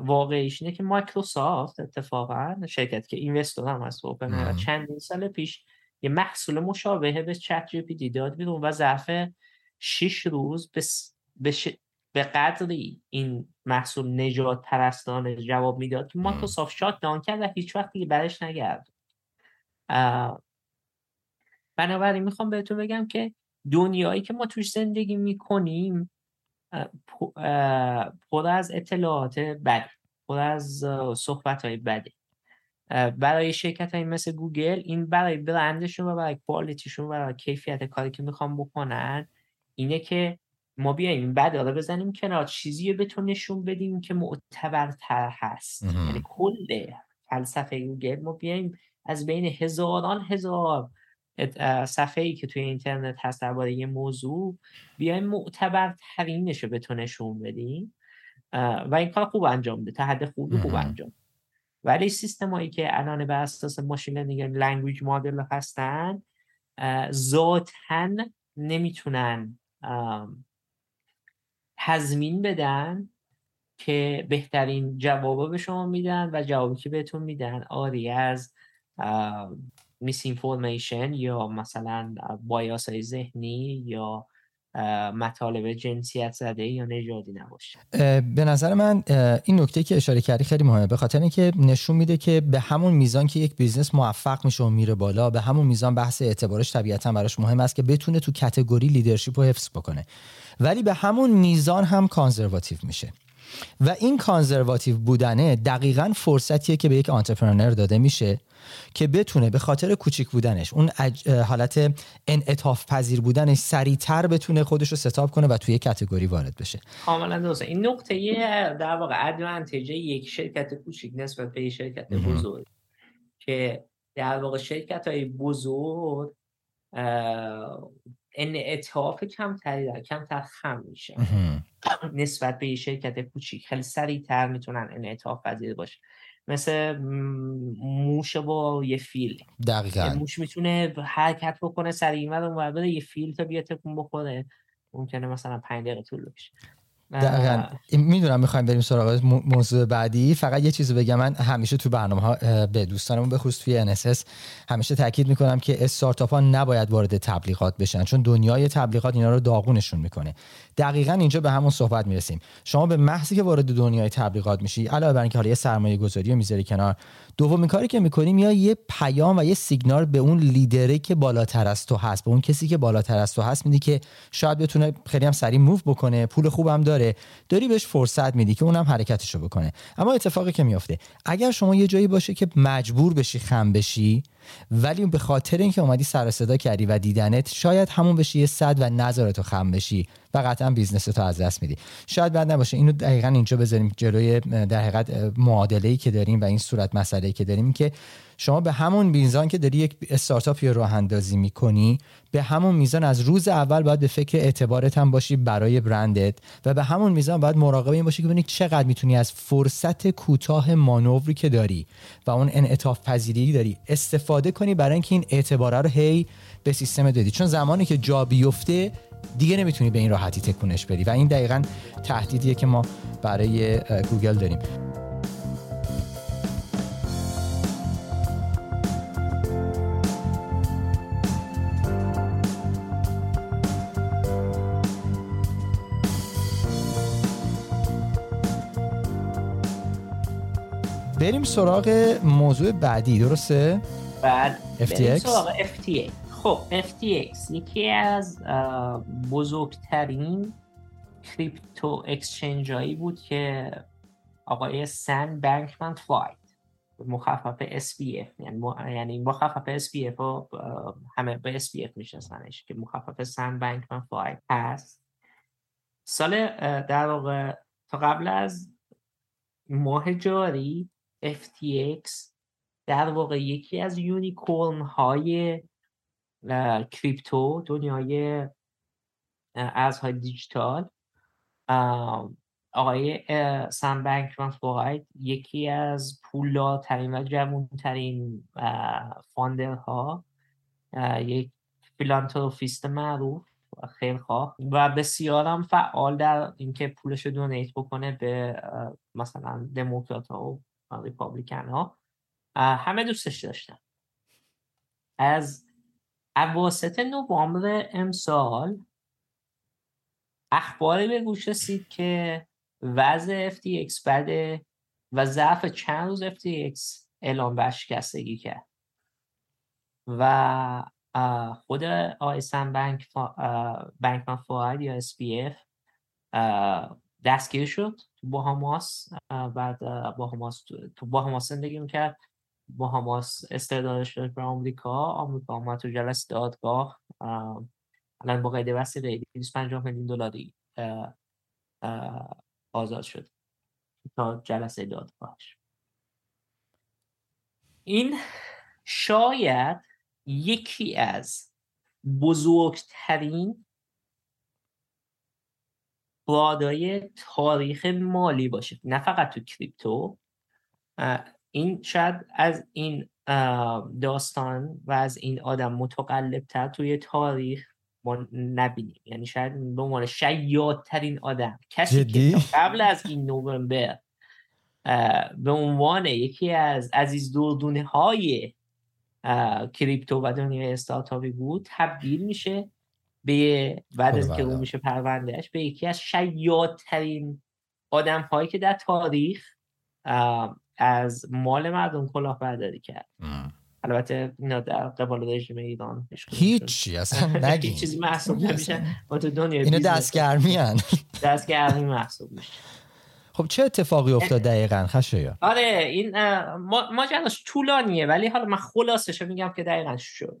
واقعیش اینه که مایکروسافت اتفاقا شرکت که اینوستور هم هست و چندین سال پیش یه محصول مشابه به ChatGPT داد بیرون و ظرف 6 روز به, به قدری این محصول نژادپرستانه جواب می‌داد که مایکروسافت shut down کرد و هیچ وقت دیگه برش نگردوند. بنابراین می‌خوام بهتون بگم که دنیایی که ما توش زندگی می‌کنیم پر از اطلاعات بد پر از صحبت های بده برای شرکت های مثل گوگل این برای برندشون و برای quality شون و برای کیفیت کاری که می‌خوام بکنن اینه که ما بیایم بد رو بزنیم کنار چیزی رو بهتون نشون بدیم که معتبرتر هست. یعنی کل فلسفه گوگل ما بیایم از بین هزاران هزار صفحه ای که توی اینترنت هست درباره یه موضوع بیایم معتبر ترینش رو به تو نشون بدیم. و این کار خوب انجام بده تا حد خوبی خوب انجام ولی سیستم هایی که الان بر اساس machine learning language model هستن ذاتا نمی‌تونن تضمین بدن که بهترین جوابا به شما میدن و جوابی که بهتون میدن. عاری از miss یا مثلا bias های ذهنی یا مطالب جنسیت زده یا نژادی نباشه. به نظر من این نکته که اشاره کردی خیلی مهمه. به خاطر اینکه نشون میده که به همون میزان که یک business موفق میشه و میره بالا به همون میزان بحث اعتبارش طبیعتا براش مهم است که بتونه تو category leadership رو حفظ بکنه. ولی به همون میزان هم conservative میشه. و این conservative بودنه دقیقا فرصتیه که به یک entrepreneur داده میشه که بتونه به خاطر کوچیک بودنش اون حالت انعطاف پذیر بودنش سریعتر بتونه خودش رو ستاب کنه و توی کتگوری وارد بشه. کاملا درسته. این نقطه در واقع ادوانتیج یک شرکت کوچیک نسبت به یک شرکت بزرگ که در واقع شرکت های بزرگ انعطاف کمتری در کمتر خم میشه. نسبت به شرکت کوچیک. خیلی سریعتر می‌تونن انعطاف پذیر باشه مثل موش با یه فیل. دقیقا. موش می‌تونه حرکت بکنه سریع و بره یه فیل تا بیا تکون بخوره. ممکنه مثلا 5 دقیقه طول بکشه. دقیقا. می‌دونم می‌خوایم بریم سراغ موضوع بعدی. فقط یه چیزی بگم من همیشه تو برنامه ها به دوستانمون به خصوص توی NSS همیشه تاکید می‌کنم که استارتاپ ها نباید وارد تبلیغات بشن چون دنیای تبلیغات اینا رو داغونشون می‌کنه. دقیقا اینجا به همون صحبت می‌رسیم. شما به محضی که وارد دنیای تبلیغات میشی علاوه بر اینکه حالا یه سرمایه گذاری رو می‌ذاری کنار دومین کاری که می‌کنیم یا یه پیام و یه سیگنال به اون لیدره که بالاتر از تو هست به اون کسی که بالاتر از تو هست میدی که شاید بتونه خیلی هم سریع move بکنه پول خوبم داره. داری بهش فرصت میدی که اونم حرکتشو بکنه. اما اتفاقی که میافته اگر شما یه جایی باشه که مجبور بشی خم بشی ولی به خاطر اینکه اومدی سر و صدا کردی و دیدنت شاید همون بشی یه صد و نظر تو خم بشی و قطعا business تو از دست میدی. شاید بعد نباشه. اینو دقیقا اینجا بذاریم جلوی در حقیقت معادله که داریم و این صورت مسئله که داریم که شما به همون میزان که داری یک استارتاپ یا راه اندازی می‌کنی به همون میزان از روز اول باید به فکر اعتبارت هم باشی برای برندت و به همون میزان باید مراقب این باشی که ببینی چقدر می‌تونی از فرصت کوتاه مانوری که داری و اون انعطاف پذیری داری استفاده کنی برای اینکه این اعتباره رو هی به سیستم دادی چون زمانی که جا بیفته دیگه نمی‌تونی به این راحتی تکونش بدی و این دقیقا تهدیدیه که ما برای گوگل داریم. بریم سراغ موضوع بعدی درسته؟ بعد FTX بریم سراغ FTX خب FTX یکی از بزرگترین crypto exchange هایی بود که آقای سم بنکمن فرید مخفف SBF یعنی یعنی مخفف SBF رو همه به SBF میشناسنش که مخفف سم بنکمن فرید هست. سال در واقع تا قبل از ماه جاری FTX در واقع یکی از unicorn های کریپتو دنیای ارزهای دیجیتال. آقای سم بانکمن فواید یکی از پولدارترین و جوانترین ها یک فیلانتروفیست معروف خیلی خواه و بسیارم فعال در اینکه پولش رو دونیت بکنه به مثلا دموکرات ها و ریپابلیکن ها. همه دوستش داشتن. از اواسط نوامبر امسال اخباری به گوش رسید که وضع FTX بده و ضعف چند روز FTX اعلام به شکستگی کرد. و خود آیسن بانک بانکمن فاید یا SPF دستگیر شد تو باهاماس بعد باهاماس تو باهاماس زندگی می‌کرد. باهاماس استعدادش داشت به آمریکا آمریکا اومد تو جلس دادگاه. الان با قید وسیقه 250 میلیون دلاری آزاد شد تا جلسه دادگاهش. این شاید یکی از بزرگترین فرادای تاریخ مالی باشه. نه فقط تو کریپتو. این شاید از این داستان و از این آدم متقلب تر توی تاریخ ما نبینیم. یعنی شاید به عنوان شیادترین آدم کسی که قبل از این نوامبر به عنوان یکی از عزیز دردونه های کریپتو و دنیای استارتاپی بود تبدیل میشه به بعد از که اون میشه پروندهش به یکی از شیادترین آدم هایی که در تاریخ از مال مردم برداری کرد. البته اینا در قبال رژیم ایران هیچی اصلا نگی هیچ چیزی محسوب نمیشن. تو دنیا اینا دستگرمی هن. دستگرمی محسوب میشه. خب چه اتفاقی افتاد دقیقا خشایا آره این ما جناش طولانیه ولی حالا من خلاصش میگم که دقیقا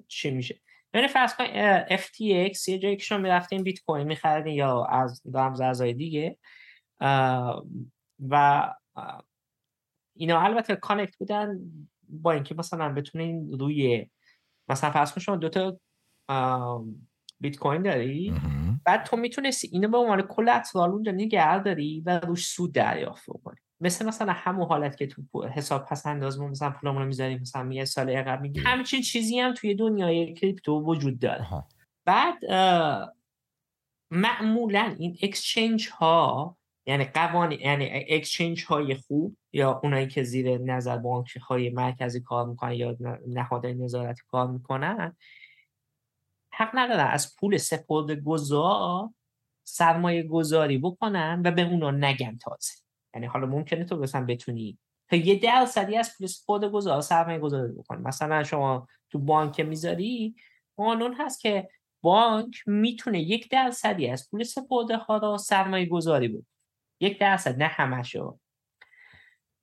چی میشه. یعنی فرض کن FTX یه جایی که شما می‌رفتین بیت کوین میخردین یا از رمز ارزهای دیگه و اینا البته connect بودن با اینکه مثلا بتونین روی مثلا فرض کن شما دوتا بیت کوین داری بعد تو می‌تونستی اینو به عنوان collateral اونجا نگه داری و روش سود دریافت کنی مثل مثلا همون حالت که تو حساب پس اندازمون مثلا پولمون رو می‌ذاریم مثلا یه سال عقب میگیم همچین چیزی هم توی دنیای crypto وجود داره. بعد معمولا این اکسچنج ها یعنی قوانین یعنی اکسچنج های خوب یا اونایی که زیر نظر بانک های مرکزی کار می‌کنن یا نهادهای نظارتی کار می‌کنن حق ندارن از پول سپرد گذار سرمایه گذاری بکنن و به اونا نگن تازه. یعنی حالا ممکنه تو مثلا بتونی یه درصدی از پول سپرد گذار سرمایه گذاری بکنی. مثلا شما تو بانک می‌ذاری قانون هست که بانک می‌تونه یک درصدی از پول سپرده ها را سرمایه گذاری بود یک درصد نه همشو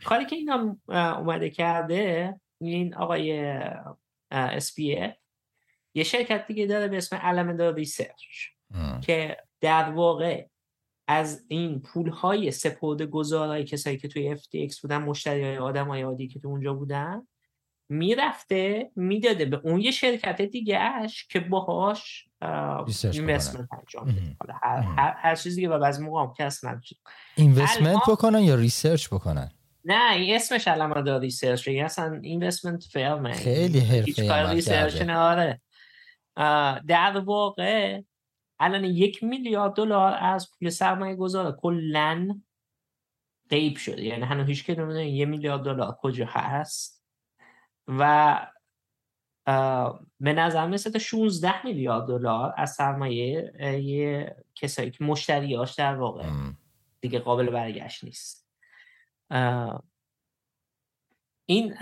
کاری که اینا اومده کرده این آقای اسپیه یه شرکت دیگه داره به اسم المندا ریسرچ که در واقع از این پول های سپرده گذارای کسایی که توی FTX بودن مشتری های آدم های عادی که تو اونجا بودن می‌رفته می‌داده به اون یه شرکت دیگه اش که باهاش اینوستمنت انجام هر, هر, هر چیزی که از موقع هم کس اینوستمنت بکنن یا ریسرچ بکنن؟ نه این اسمش علامه دار ریسرچ یعنی اصلا اینوستمنت فرمه خیلی حرفه ریسرچ آره در واقع الان یک میلیارد دلار از پول سرمایه گذار کلا غیب شده. یعنی هنوز هیچ که نمی‌دونه یه میلیارد دلار کجا هست. و به نظر مثل تا 16 میلیارد دلار از سرمایه یه کسایی که مشتریاش در واقع دیگه قابل برگشت نیست. این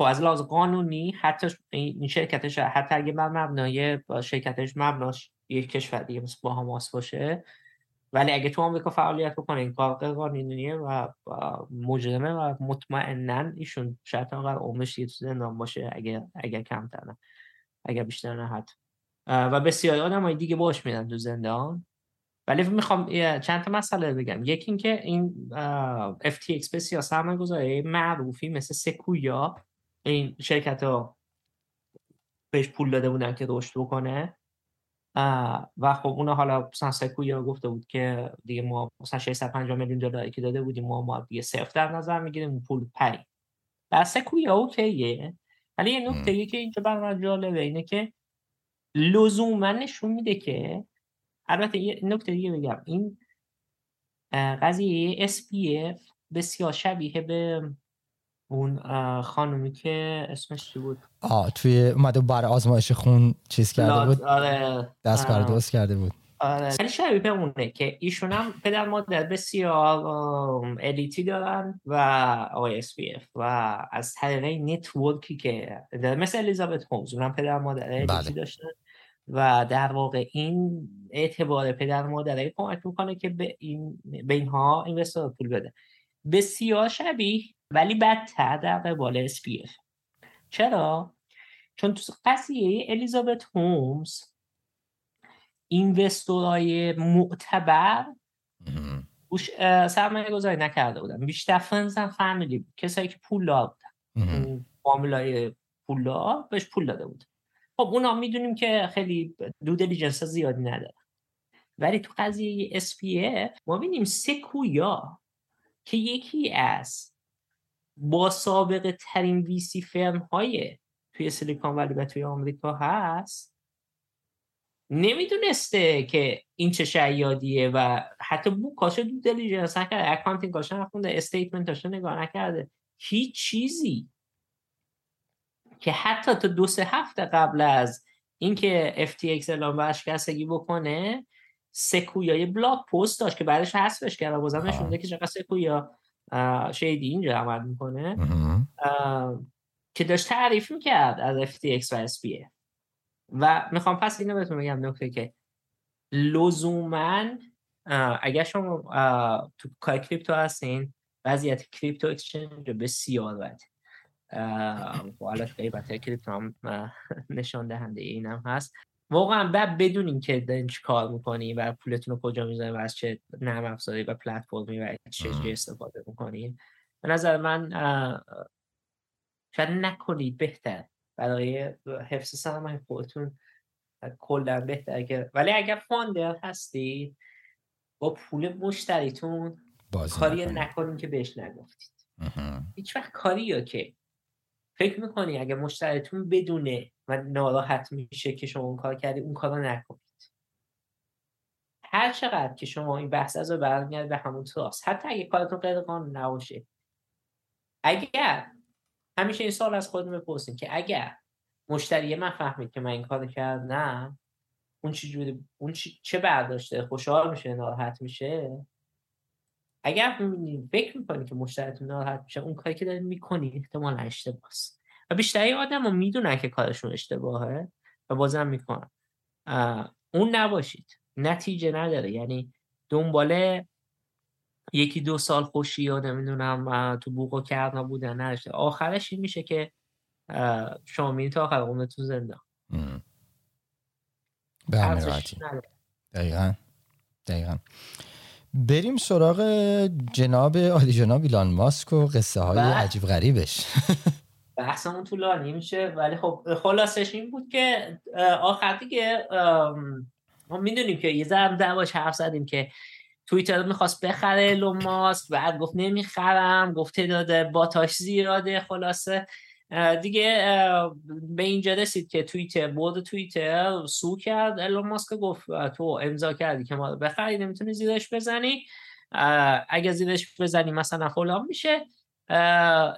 خب از لحاظ قانونی حتی این شرکتش حتی اگه بر مبنای شرکتش مبناش یک کشور دیگه مثل باهاماس باشه ولی اگه تو آمریکا فعالیت بکنه این کار قانونیه و مجرمه و مطمئنا ایشون شاید تا عمرش یه زندان باشه اگه اگه کمتر نه اگه بیشتر نه حتی و بسیاری آدم های دیگه باش میدن تو زندان. ولی می‌خوام چند تا مسئله بگم. یکی اینکه این FTX بسیار سرمایه گذاری معروفی مثل سکویا این شرکت ها بهش پول داده بودن که رشد بکنه. و خب اون حالا مثلا سکویا گفته بود که دیگه ما مثلا 650 میلیون دلاری که داده بودیم ما ما دیگه صفر در نظر می‌گیریم پول پری در سکویا اوکیه. ولی یه نکته که اینجا برای جالبه اینه که لزوما نشون میده که البته یه نکته دیگه بگم. این قضیه SPF بسیار شبیه به اون خانومی که اسمش چی بود؟ آه توی اومده بر آزمایش خون چیز کرده بود. آره. دست کار درست کرده بود. آره. ولی شبیه به اونه که ایشون هم پدر مادر بسیار elite ی دارن و آقای اس و از طریق network ی که مثل الیزابت هومز اونم پدر مادر elite ی بله. داشتن و در واقع این اعتبار پدر مادره کمک می‌کنه که به, این به اینها investor پول بده. بسیار شبیه ولی بدتر در قبال SPF چرا؟ چون تو قضیه الیزابت هومز اینوستورای معتبر سرمایه گذاری نکرده بودن. بیشتر فرنز فامیلی بود. کسایی که پول دار بودن. فامیلای پول بهش پول داده بود. خب اونا می‌دونیم که خیلی دو دیلیجنس زیادی نداره ولی تو قضیه SBF ما بینیم سکویا که یکی از با سابقه ترین VC firm های توی سیلیکون ولی و توی آمریکا هست. نمی‌دونسته که این چه شیادیه و حتی کاش due diligence نکرده accounting هاش نخونده statement اش نگاه نکرده. هیچ چیزی که حتی تا دو سه هفته قبل از اینکه FTX اعلام ورشکستگی بکنه سکویا بلاک پست داشت که بعدش حذفش کرد و بازم نشونده که چقدر سکویا. شیدی اینجا عمل می‌کنه. که داشت تعریف می‌کرد از FTX و SBF و می‌خوام پس اینو بهتون بگم نکته که لزوما اگر شما تو کار کریپتو هستین وضعیت کریپتو اکسچنج بسیار بده. حالا غیبت کریپتو هم نشان دهنده اینم هست. واقعا بعد بدونین که دارین چی کار می‌کنین و پولتون رو کجا می‌ذارین و از چه نرم افزاری و پلتفرمی و چه استفاده می‌کنین به نظر من شاید نکنید بهتر. برای حفظ سرمایه خودتون کلا بهتر که ولی اگر فاندر هستید با پول مشتریتون کاری نکنین که بهش نگفتید. هیچ وقت کاری که فکر می‌کنی اگه مشتریتون بدونه و ناراحت میشه که شما اون کار کردی اون کار رو نکنید. هر چقدر که شما این بحث از رو برمیاد به همون تراست حتی اگه کارتون غیر قانون نباشه. اگر همیشه این سال از خودم بپرسیم که اگر مشتری من فهمید که من این کار کردم اون چی اون چه برداشته؟ خوشحال میشه؟ ناراحت میشه؟ اگر فکر می‌کنید که مشتریتون ناراحت میشه اون کاری که دارید می‌کنید احتمال اشتباه و بیشتری آدم رو می‌دونن که کارشون اشتباهه و بازم می‌کنن. اون نباشید. نتیجه نداره. یعنی دنباله یکی دو سال خوشی یا نمی‌دونم تو بوقو کردن بودن نداشته. آخرش این میشه که شما میرید تا آخر عمرتون زنده. به دقیقا. دقیقا. بریم سراغ جناب عالی جناب ایلان ماسک و قصه های بله. عجیب غریبش بحثمون طولانی میشه ولی خب خلاصش این بود که آخر دیگه ما می‌دونیم که یه ذره دعواش حرف زدیم که توییتر می‌خواست بخره ایلون ماسک بعد گفت نمی‌خرم گفت تعداد باتاش زیاده خلاصه دیگه به اینجا رسید که توییتر بود توییتر سو کرد. ایلون ماسک گفت تو امضا کردی که ما رو بخری نمی‌تونی زیرش بزنی. اگه زیرش بزنی مثلا فلان میشه.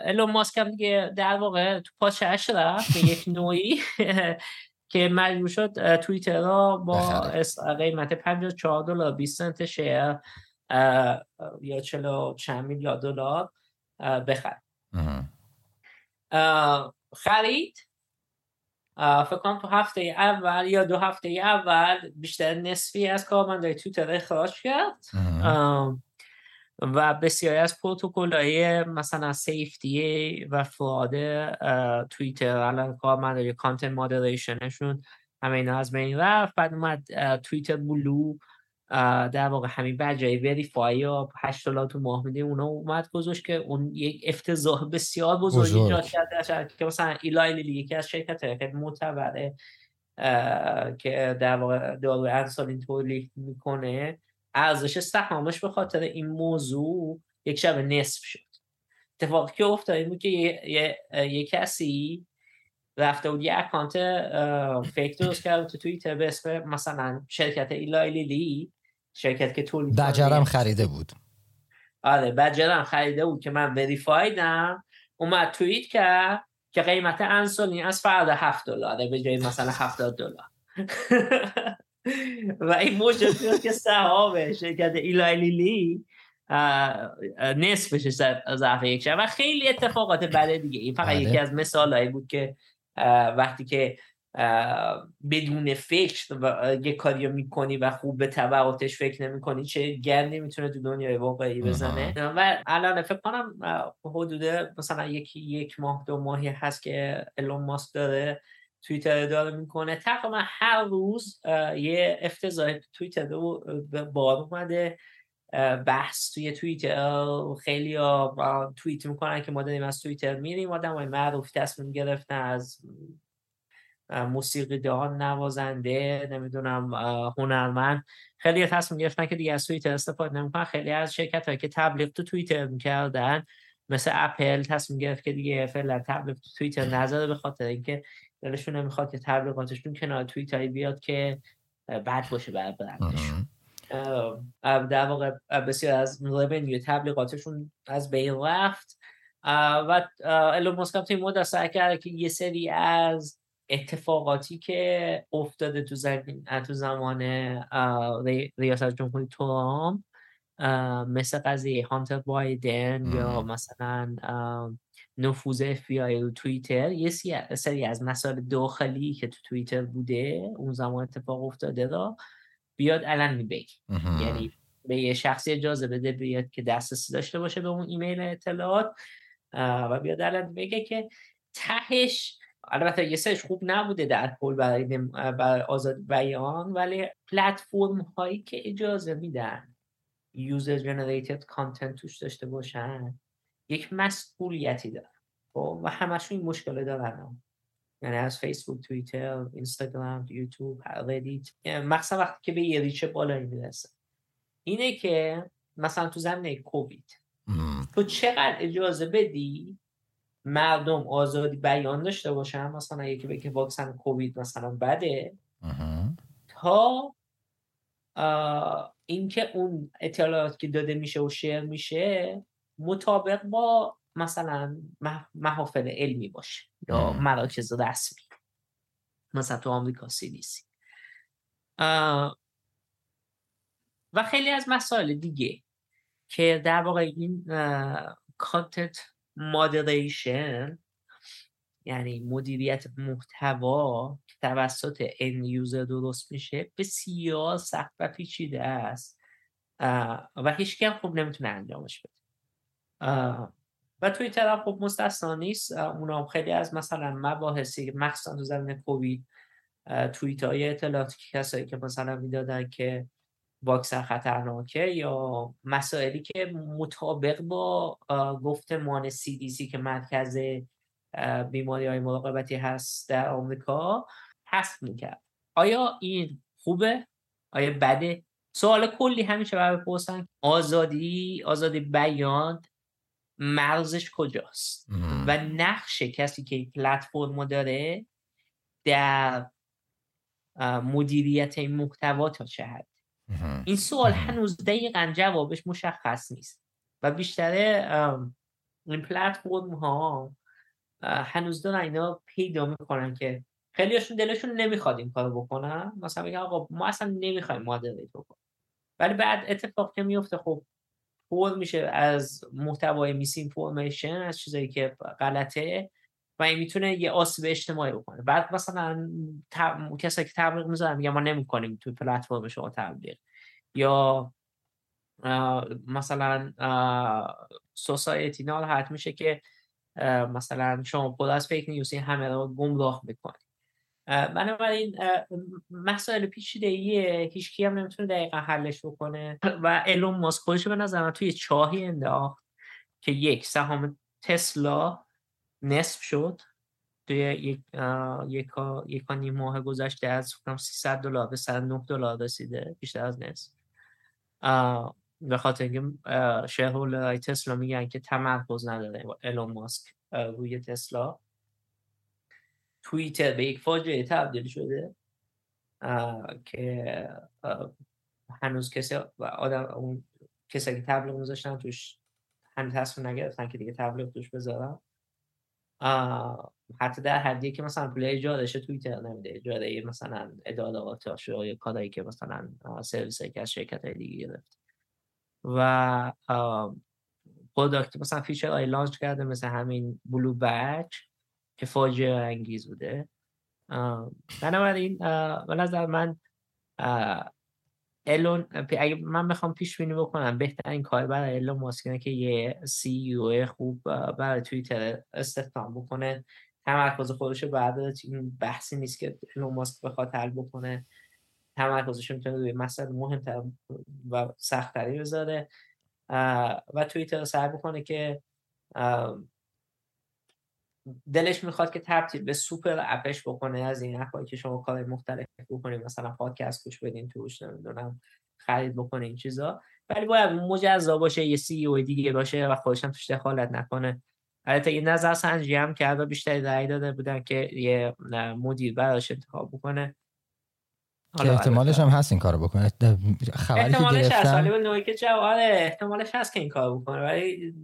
ایلون ماسک هم دیگه در واقع تو پاچش رفت به یک نوعی. که مجبور شد توییتر را با قیمت 54 دلار 20 سنت شیر یا 40 چند میلیارد دلار بخره. خرید. فکر کنم تو هفته اول یا دو هفته اول بیشتر نصفی از کارمندای تویتر اخراج کرد. و بسیاری از پروتکل های مثلا سیفتی و فراد توییتر الان کارمندای کانتنت مادریشنشون همه اینا از بین رفت. بعد اومد توییتر بلو در واقع همین بجای وریفای یا 8 دلار تو ماه میده اونا اومد گذاشت که اون یک افتضاح بسیار بزرگی ایجاد کرده که مثلا ایلای لیلی یکی از شرکت خیلی معتبره که در واقع دارو انسولین تولید می‌کنه. ارزش سهامش به خاطر این موضوع یک شب نصف شد. اتفاقی که افتاد این بود که یه, یه،, یه کسی رفته بود یه اکانت فیک درست کرد تو توییتر به اسم مثلا شرکت ایلای لیلی. شرکت که تولید بجرم خریده بود. آره بجرم خریده بود که من وریفایدم اومد توییت کرد که قیمت انسولین از فرد هفت دلاره به جای مثلا هفتاد دلار. و این موجود که سهام شرکت ایلای لیلی نصفش ضعف یک شب. و خیلی اتفاقات بده دیگه. این فقط بله. یکی از مثال بود که وقتی که بدون فکر یه کاری می‌کنی و خوب به تبعاتش فکر نمی‌کنی چه گردی می‌تونه تو دنیای واقعی بزنه. و الان فکر کنم حدود مثلا یکی یک ماه دو ماهی هست که الون ماسک داره توییتر داره می‌کنه. تقریبا هر روز یه افتضاح توییتر بار اومده بحث توی توییتر. خیلی توییت می‌کنن که ما داریم از توییتر میریم. آدم های معروف تصمیم گرفتن از موسیقیدان نوازنده نمی‌دونم هنرمند. خیلی تصمیم گرفتن که دیگه از توییتر استفاده نمی‌کنن. خیلی از شرکت هایی که تبلیغ تو توییتر می‌کردن مثل اپل تصمیم گرفت که دیگه فعلا تبلیغ تو توییتر نذاره به خاطر اینکه دلشون نمی‌خواد که تبلیغاتشون کنار توییتری بیاد که بد باشه برای برندشون در واقع بسیار از revenue تبلیغاتشون از بین رفت. و الون ماسک هم توی مدت سعی کرده که یه سری از اتفاقاتی که افتاده تو, زمین تو زمان ریاست جمهوری ترامپ مثل قضیه هانتر بایدن یا مثلا نفوذ اف بی آی رو توییتر یه سری از مسائل داخلی که تو توییتر بوده اون زمان اتفاق افتاده را بیاد الان بگی یعنی به یه شخصی اجازه بده بیاد که دسترسی داشته باشه به اون ایمیل اطلاعات و بیاد الان بگه که تهش البته یه سرش خوب نبوده در کل برای, برای آزاد بیان ولی پلتفرم هایی که اجازه میدن یوزر جنریتد کانتنت توش داشته باشن یک مسئولیتی دارن. خب؟ و همشون این مشکل دارن. یعنی از فیسبوک توییتر اینستاگرام یوتیوب ردیت مخصوصا وقتی که به یه ریچ بالایی می‌رسه. اینه که مثلا تو زمینه کووید. تو چقدر اجازه بدی مردم آزادی بیان داشته باشن مثلا یکی بگه واکسن کووید مثلا بده. تا اینکه اون اطلاعات که داده میشه و شیر میشه مطابق با مثلا محافل علمی باشه یا مراکز رسمی مثلا تو آمریکا سی و خیلی از مسائل دیگه که در واقع این کانتنت مادریشن یعنی مدیریت محتوا که توسط ان یوزر درست میشه بسیار سخت و پیچیده است. و هیچ هم خوب نمی‌تونه انجامش بده. و توی طرف خب مستثنا نیست. اونا خیلی از مثلا مباحثی مخصوصا تو زمین کووید توییت های اطلاعاتی که کسایی که مثلا می‌دادن که واکسن خطرناکه یا مسائلی که مطابق با گفتمان CDC که مرکز بیماری های مراقبتی هست در آمریکا هست می‌کرد. آیا این خوبه؟ آیا بده؟ سوال کلی همیشه برای بپرسن آزادی آزادی بیان مرزش کجاست؟ و نقش کسی که پلتفرم داره در مدیریت این محتوا تا چه حد؟ این سوال هنوز دقیقا جوابش مشخص نیست. و بیشتر این پلتفرم ها هنوز دارن اینا پیدا می‌کنن که خیلیشون دلشون نمی‌خواد این کارو بکنن. مثلا میگن آقا ما اصلا نمی‌خوایم مادریت بکنیم ولی بعد اتفاق که میفته خب پر میشه از محتوای میس اینفورمیشن از چیزایی که غلطه. و این می‌تونه یه آسیب اجتماعی بکنه. بعد مثلا کسایی که تبلیغ می‌ذارن میگن ما نمی‌کنیم توی پلتفرم شما تبلیغ. یا مثلا سوسایتی ناراحت میشه که مثلا شما پر از فیک نیوز همه رو گمراه می‌کنی. بنابراین مسائل پیچیده ایه هیچ کی هم نمی‌تونه دقیقا حلش بکنه. و الون ماسک خودش به نظر توی چاهی انداخت که یک سهام تسلا نصف شد. توی یک یک یک نیم ماه گذشته از 300 دلار به 109 دلار رسیده بیشتر از نصف. به خاطر اینکه شهرهولدرهای تسلا میگن که تمرکز نداره الون ماسک روی تسلا. توییتر به یک فاجعه تبدیل شده که هنوز کسی آدم اون کسی که تبلیغ میذاشتن توش هنوز تصمیم نگرفتن که دیگه تبلیغ توش بذارن. حتی در حدی که مثلا پول اجارهش توییتر نمیده اجاره مثلا ادارات یا کارهایی که مثلا سرویس که از شرکت های دیگه گرفت. و product مثلا feature های launch کرده مثل همین blue badge که فاجعه انگیز بوده. بنابراین به نظر من الون اگه من بخوام پیش بینی بکنم بهترین کار برای الون ماسک که یه CEO خوب برای توییتر استخدام بکنه. تمرکز خودش رو برداره این بحثی نیست که الون ماسک بخواد حل بکنه. تمرکزش می‌تونه روی مسئله مهمتر و سختتری بذاره. و توییتر سعی بکنه که دلش می‌خواد که تبدیل به سوپر اپش بکنه از این اپایی که شما کار مختلف بکنید مثلا پادکست گوش بدین توش نمی‌دونم خرید بکنه این چیزا. ولی باید مجزا باشه یه سی او دیگه باشه و خودش هم توش دخالت نکنه. البته این نظر سنجی هم کرده بیشتری رأی داده بودن که یه مدیر براش انتخاب بکنه. که احتمالش هم هست این کارو بکنه. خبری که گرفتم هست ولی نوعی که احتمالش هست که این کارو بکنه. ولی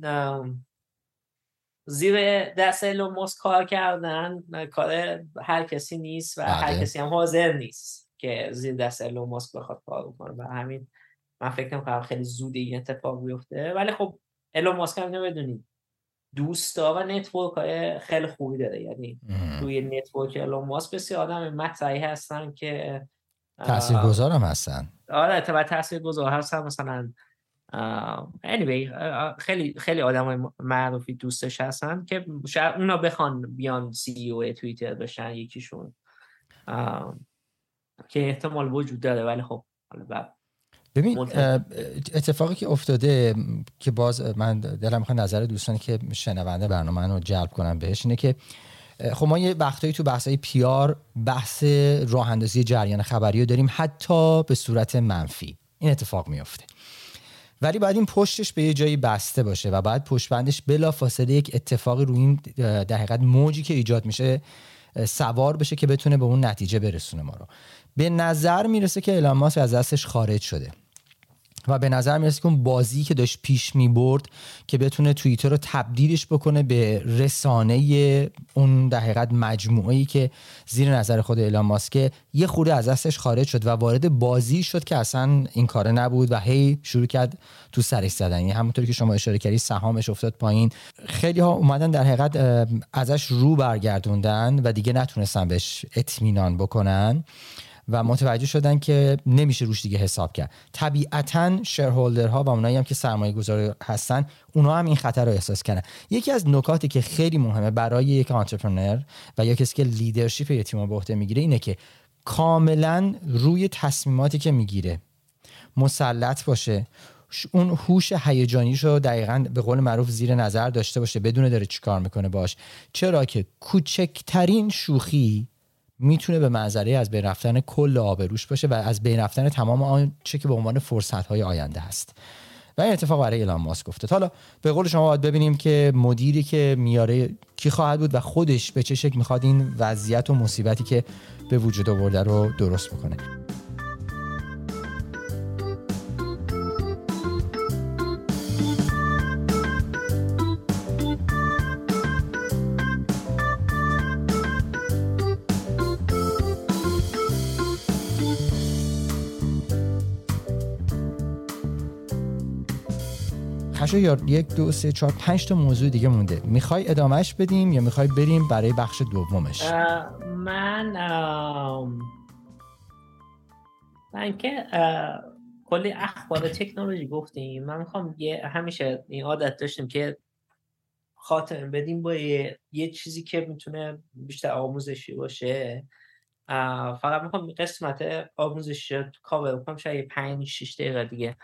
زیر دست ایلون ماسک کار کردن. کار هر کسی نیست و هر بله. کسی هم حاضر نیست که زیر دست ایلون ماسک بخواد کار بکنه. و همین من فکر نمی‌کنم خیلی زود این اتفاق بیفته. ولی خب ایلون ماسک هم نمی‌دونید دوستا و network های خیلی خوبی داره. یعنی روی network ایلون ماسک بسیار آدم مطرحی هستن که تاثیرگذار هم هستن. آره تبع تاثیرگذار هستن. مثلا anyway خیلی خیلی آدم معروفی دوستش هستن که شاید اونا بخوان بیان CEO توییتر بشن یکیشون. که احتمال وجود داره ولی خب ببین اتفاقی که افتاده که باز من دلم می‌خواد نظر دوستانی که شنونده برنامه رو جلب کنم بهش اینه که خب ما یه وقتایی تو بحث های پیار بحث راه اندازی جریان خبری رو داریم حتی به صورت منفی. این اتفاق میفته ولی باید این پشتش به یه جایی بسته باشه و بعد پشت بندش بلا فاصله یک اتفاقی روی این در حقیقت موجی که ایجاد میشه سوار بشه که بتونه به اون نتیجه برسونه ما رو. به نظر می‌رسه که ایلان ماسک از دستش خارج شده. و به نظر می‌رسه که اون بازی که داشت پیش می برد که بتونه توییتر رو تبدیلش بکنه به رسانه اون در حقیقت مجموعه ای که زیر نظر خود ایلان ماسک یه خورده از دستش خارج شد و وارد بازی شد که اصلا این کاره نبود و هی شروع کرد تو سرش زدن. یعنی همونطوری که شما اشاره کردی سهامش افتاد پایین. خیلی ها اومدن در حقیقت ازش رو برگردوندن و دیگه نتونستن بهش اطمینان بکنن. و متوجه شدن که نمیشه روش دیگه حساب کرد. طبیعتا ها و اونایی هم که سرمایه گذار هستن اونا هم این خطر رو احساس کردن. یکی از نکاتی که خیلی مهمه برای یک entrepreneur و یا کسی که leadership یه تیم به عهده می‌گیره اینه که کاملا روی تصمیماتی که می‌گیره مسلط باشه اون هوش هیجانیش رو دقیقا به قول معروف زیر نظر داشته باشه بدون داره چیکار می‌کنه باش. چرا که کوچکترین شوخی می‌تونه به منظره از بین رفتن کل آبروش باشه و از بین رفتن تمام آنچه که به عنوان فرصت های آینده هست. و این اتفاق برای ایلان ماسک افتاد. حالا به قول شما باید ببینیم که مدیری که میاره کی خواهد بود و خودش به چه شکل می‌خواد این وضعیت و مصیبتی که به وجود آورده رو درست بکنه. یا یک دو سه چهار پنج تا موضوع دیگه مونده. می‌خوای ادامهش بدیم یا می‌خوای بریم برای بخش دومش؟ من من که کلی اخبار تکنولوژی گفتیم. من می‌خوام یه همیشه این عادت داشتیم که خاطر بدیم با یه, یه چیزی که می‌تونه بیشتر آموزشی باشه. فقط می‌خوام قسمت آموزشی کاور بکنم شاید 5 6 دقیقه دیگه.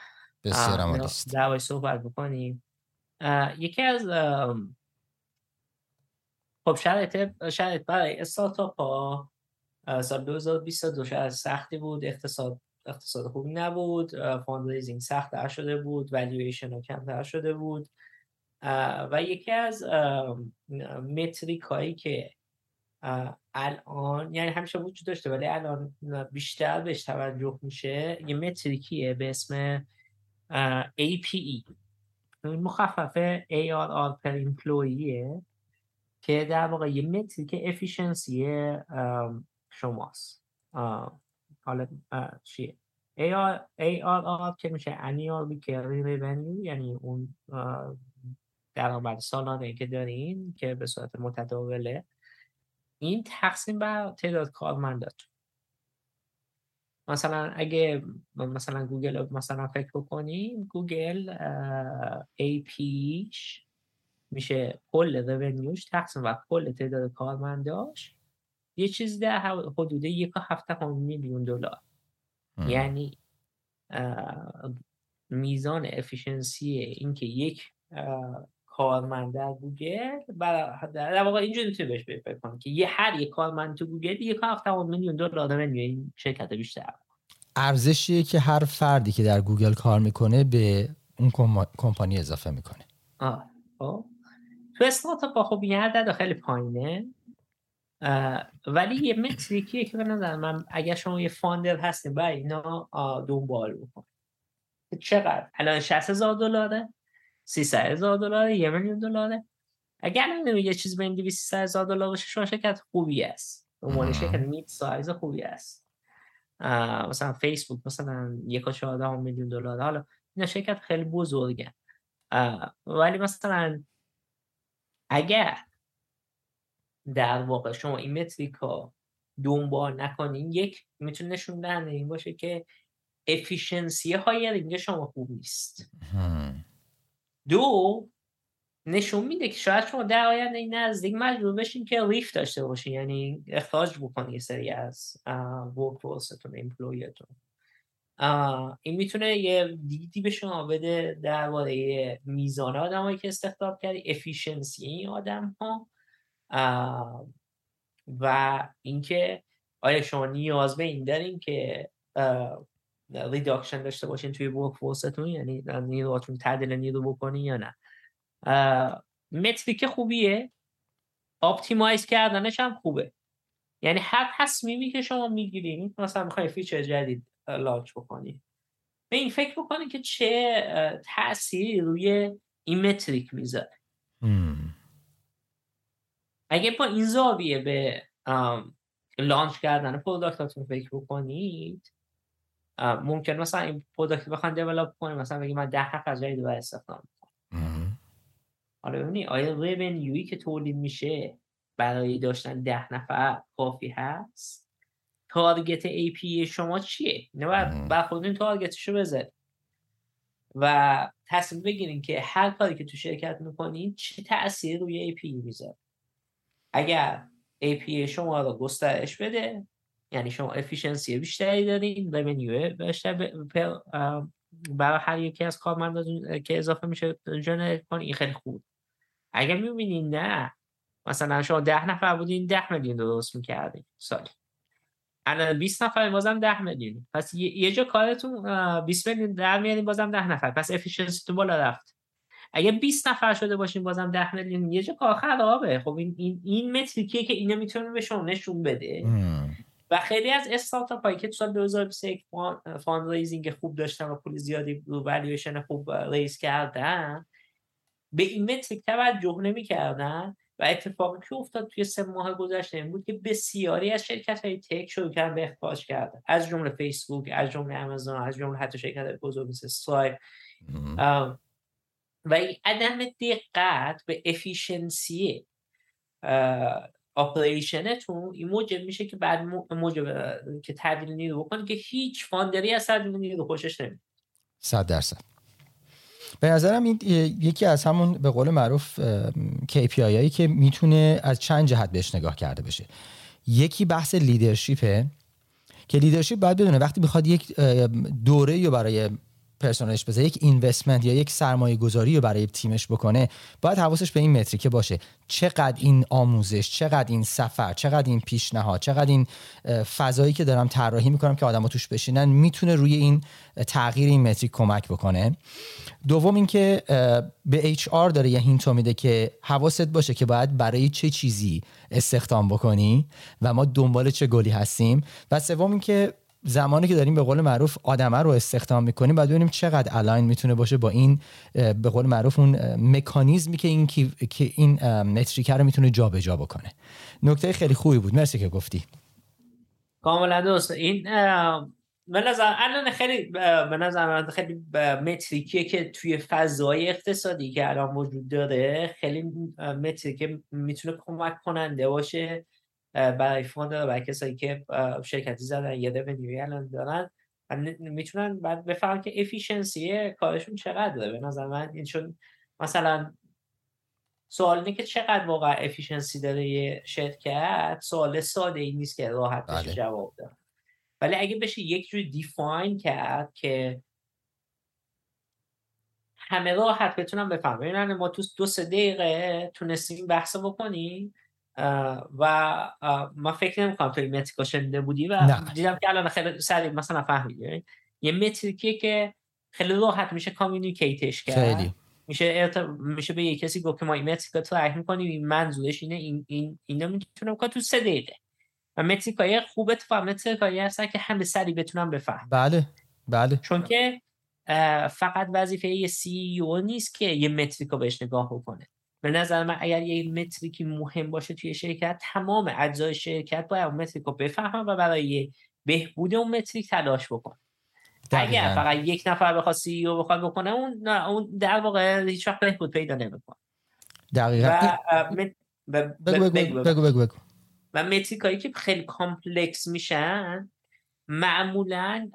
بسیار در صحبت بکنیم. یکی از خب شرایط شرایط برای استارتاپ ها سال 2022 شاید سختی بود اقتصاد اقتصاد خوبی نبود fundraising سخت شده بود والیویشن ها کمتر شده بود. و یکی از metric هایی که الان یعنی همیشه وجود داشته ولی الان بیشتر بهش توجه میشه یه متریکیه به اسم APE مخففه ARR per employee که در واقع یه متریک افیشنسی شماست. حالا چیه؟ ARR که میشه annual recurring revenue یعنی اون درآمد سالانه که دارین که به صورت متداوله. این تقسیم بر تعداد کارمنداتون مثلا اگه مثلا گوگل مثلا فکر بکنیم گوگل ای پیش میشه کل رونیوش تقسیم و کل تعداد کارمنداش یه چیز در حدود یک هفته میلیون دلار. یعنی میزان افیشنسی اینکه یک کارمند در گوگل در واقع اینجوری می‌تونی بهش فکر کنم که یه هر یک کارمند تو گوگل یک هفته میلیون دلار داره این شرکت بیشتر. ارزشیه که هر فردی که در گوگل کار می‌کنه به اون کمپانی اضافه می‌کنه. آه خب. تو استارتاپ خب این عدد خیلی پایینه. ولی یه metric یه که به نظر من اگر شما یه founder هستین باید اینا دنبال بکن. چقدر؟ الان 60 هزار دلاره. 300 هزار دلاره یه میلیون دلاره. اگر الان یه چیز بین 200 هزار دلار باشه شما شرکت خوبی است. عنوان شرکت میت سایز خوبی است. مثلا فیسبوک مثلا یک و میلیون دلار حالا اینا شرکت خیلی بزرگه ولی مثلا اگر در واقع شما این متریکا دنبال نکنین یک می‌تونه نشون دهنده این باشه که efficiency های اینجا شما خوب نیست. دو نشون میده که شاید شما در آینده این نزدیک مجبور بشین که RIF داشته باشین یعنی اخراج بکنی یه سری از workforce تون employee تون این می‌تونه یه دیدی به شما بده درباره میزان آدمایی که استخدام کردی efficiency این آدم ها و اینکه آیا شما نیاز به این دارین که reduction داشته باشین توی workforce تون یعنی نیروهاتون تعدیل نیرو بکنین یا نه. metric خوبیه. optimize کردنش هم خوبه. یعنی هر تصمیمی که شما می‌گیرید مثلا می‌خوای feature جدید launch بکنید به این فکر بکنید که چه تأثیری روی این metric می‌ذاره. اگه با این زاویه به لانچ کردن پروداکتاتون فکر بکنید ممکن مثلا این پروداکت بخوان دیولپ کنیم مثلا بگیم من ده نفر جدید رو استخدام کنم حالا ببینید آیا که تولید میشه برای داشتن ده نفر کافی هست؟ تارگت ای پی شما چیه؟ نه بر خودتون تارگتشو بذارید. و تصمیم بگیرین که هر کاری که تو شرکت می‌کنین چه تأثیری روی ای پی می‌ذاره. اگر ای پی شما رو گسترش بده یعنی شما efficiency بیشتری دارین revenue بیشتر برای هر یکی از کارمندان که اضافه میشه generate کنین این خیلی خوب. اگر می‌بینین نه مثلا شما ده نفر بودین ده میلیون درست می‌کردین. سالی. الان 20 نفر بازم 10 میلیون. پس یه جا کارتون 20 میلیون در میارین بازم 10 نفر. پس efficiency تو بالا رفت. اگه 20 نفر شده باشین بازم 10 میلیون. یه جا کار خرابه. خب این این, این metric یه که اینا می‌تونه به شما نشون بده. و خیلی از استارتاپ هایی که تو سال 2021 fundraising خوب داشتن و پول زیادی رو والویشن خوب raise کردن به این metric توجه نمی‌کردن و اتفاقی که افتاد توی سه ماه گذشته این بود که بسیاری از شرکت های tech شروع کردن به اخراج کردن. از جمله فیسبوک از جمله آمازون از جمله حتی شرکت بزرگ مثل Stripe و این عدم دقت به efficiency operation تون این موجب میشه که بعد موجب که تعدیل نیرو بکنه که هیچ founder ی از تعدیل نیرو خوشش نمید صد درصد. به نظرم این یکی از همون به قول معروف KPI هایی که می‌تونه از چند جهت بهش نگاه کرده بشه. یکی بحث leadership ه که leadership باید بدونه وقتی می‌خواد یک دوره رو برای پرسونالش بذاره یک investment یا یک سرمایه گذاری رو برای تیمش بکنه باید حواسش به این metric ه باشه. چقدر این آموزش چقدر این سفر چقدر این پیشنهاد چقدر این فضایی که دارم طراحی می‌کنم که آدما توش بشینن می‌تونه روی این تغییر این metric کمک بکنه. دوم اینکه به HR داره یه hint میده که حواست باشه که باید برای چه چیزی استخدام بکنی و ما دنبال چه گلی هستیم. و سوم اینکه زمانی که داریم به قول معروف آدمه رو استخدام می‌کنیم باید ببینیم چقدر الاین می‌تونه باشه با این به قول معروف اون مکانیزمی که این که این متریکه رو می‌تونه جابجا بکنه. نکته خیلی خوبی بود. مرسی که گفتی. کاملا درست. این به نظر الان خیلی به نظر خیلی متریکیه که توی فضای اقتصادی که الان وجود داره خیلی metric ه می‌تونه کمک کننده باشه. برای founder برای کسایی که شرکتی زدن یه revenue ای الان دارن. می‌تونن بعد بفهمن که efficiency کارشون چقدره. به نظر من این چون مثلا سوال اینه که چقدر واقعا efficiency داره یه شرکت؟ سوال ساده ای نیست که راحت بشه بله. جواب داد ولی اگه بشه یک جوری define کرد که همه راحت بتونم بفهمن. ما تو دو سه دقیقه تونستیم بحث بکنیم. و من فکر نمی کنم توی متریکا شنیده بودی و دیدم که الان خیلی سریع مثلا فهمیدی. یه متریکیه که خیلی راحت میشه کامیونیکیتش کرد. خیلی. میشه میشه به یه کسی گفت که ما این متریکا ترک می‌کنیم این منظورش اینه این این اینو می‌تونم که تو سه دقیقه. و متریکای خوب اتفاق متریکایی هستن که همه سریع بتونم بفهم بله بله. چون که فقط وظیفه یه سی او نیست که یه متریکا بهش نگاه بکنه. به نظر من اگر یه متریکی مهم باشه توی شرکت تمام اجزای شرکت باید اون متریک رو بفهمن و برای بهبود اون متریک تلاش بکن اگر فقط یک نفر بخواد سی او بخواد بکنه اون اون در واقع هیچ وقت بهبود پیدا نمی‌کنه. دقیقاً. و بگو بگو بگو و metric که خیلی complex میشن معمولا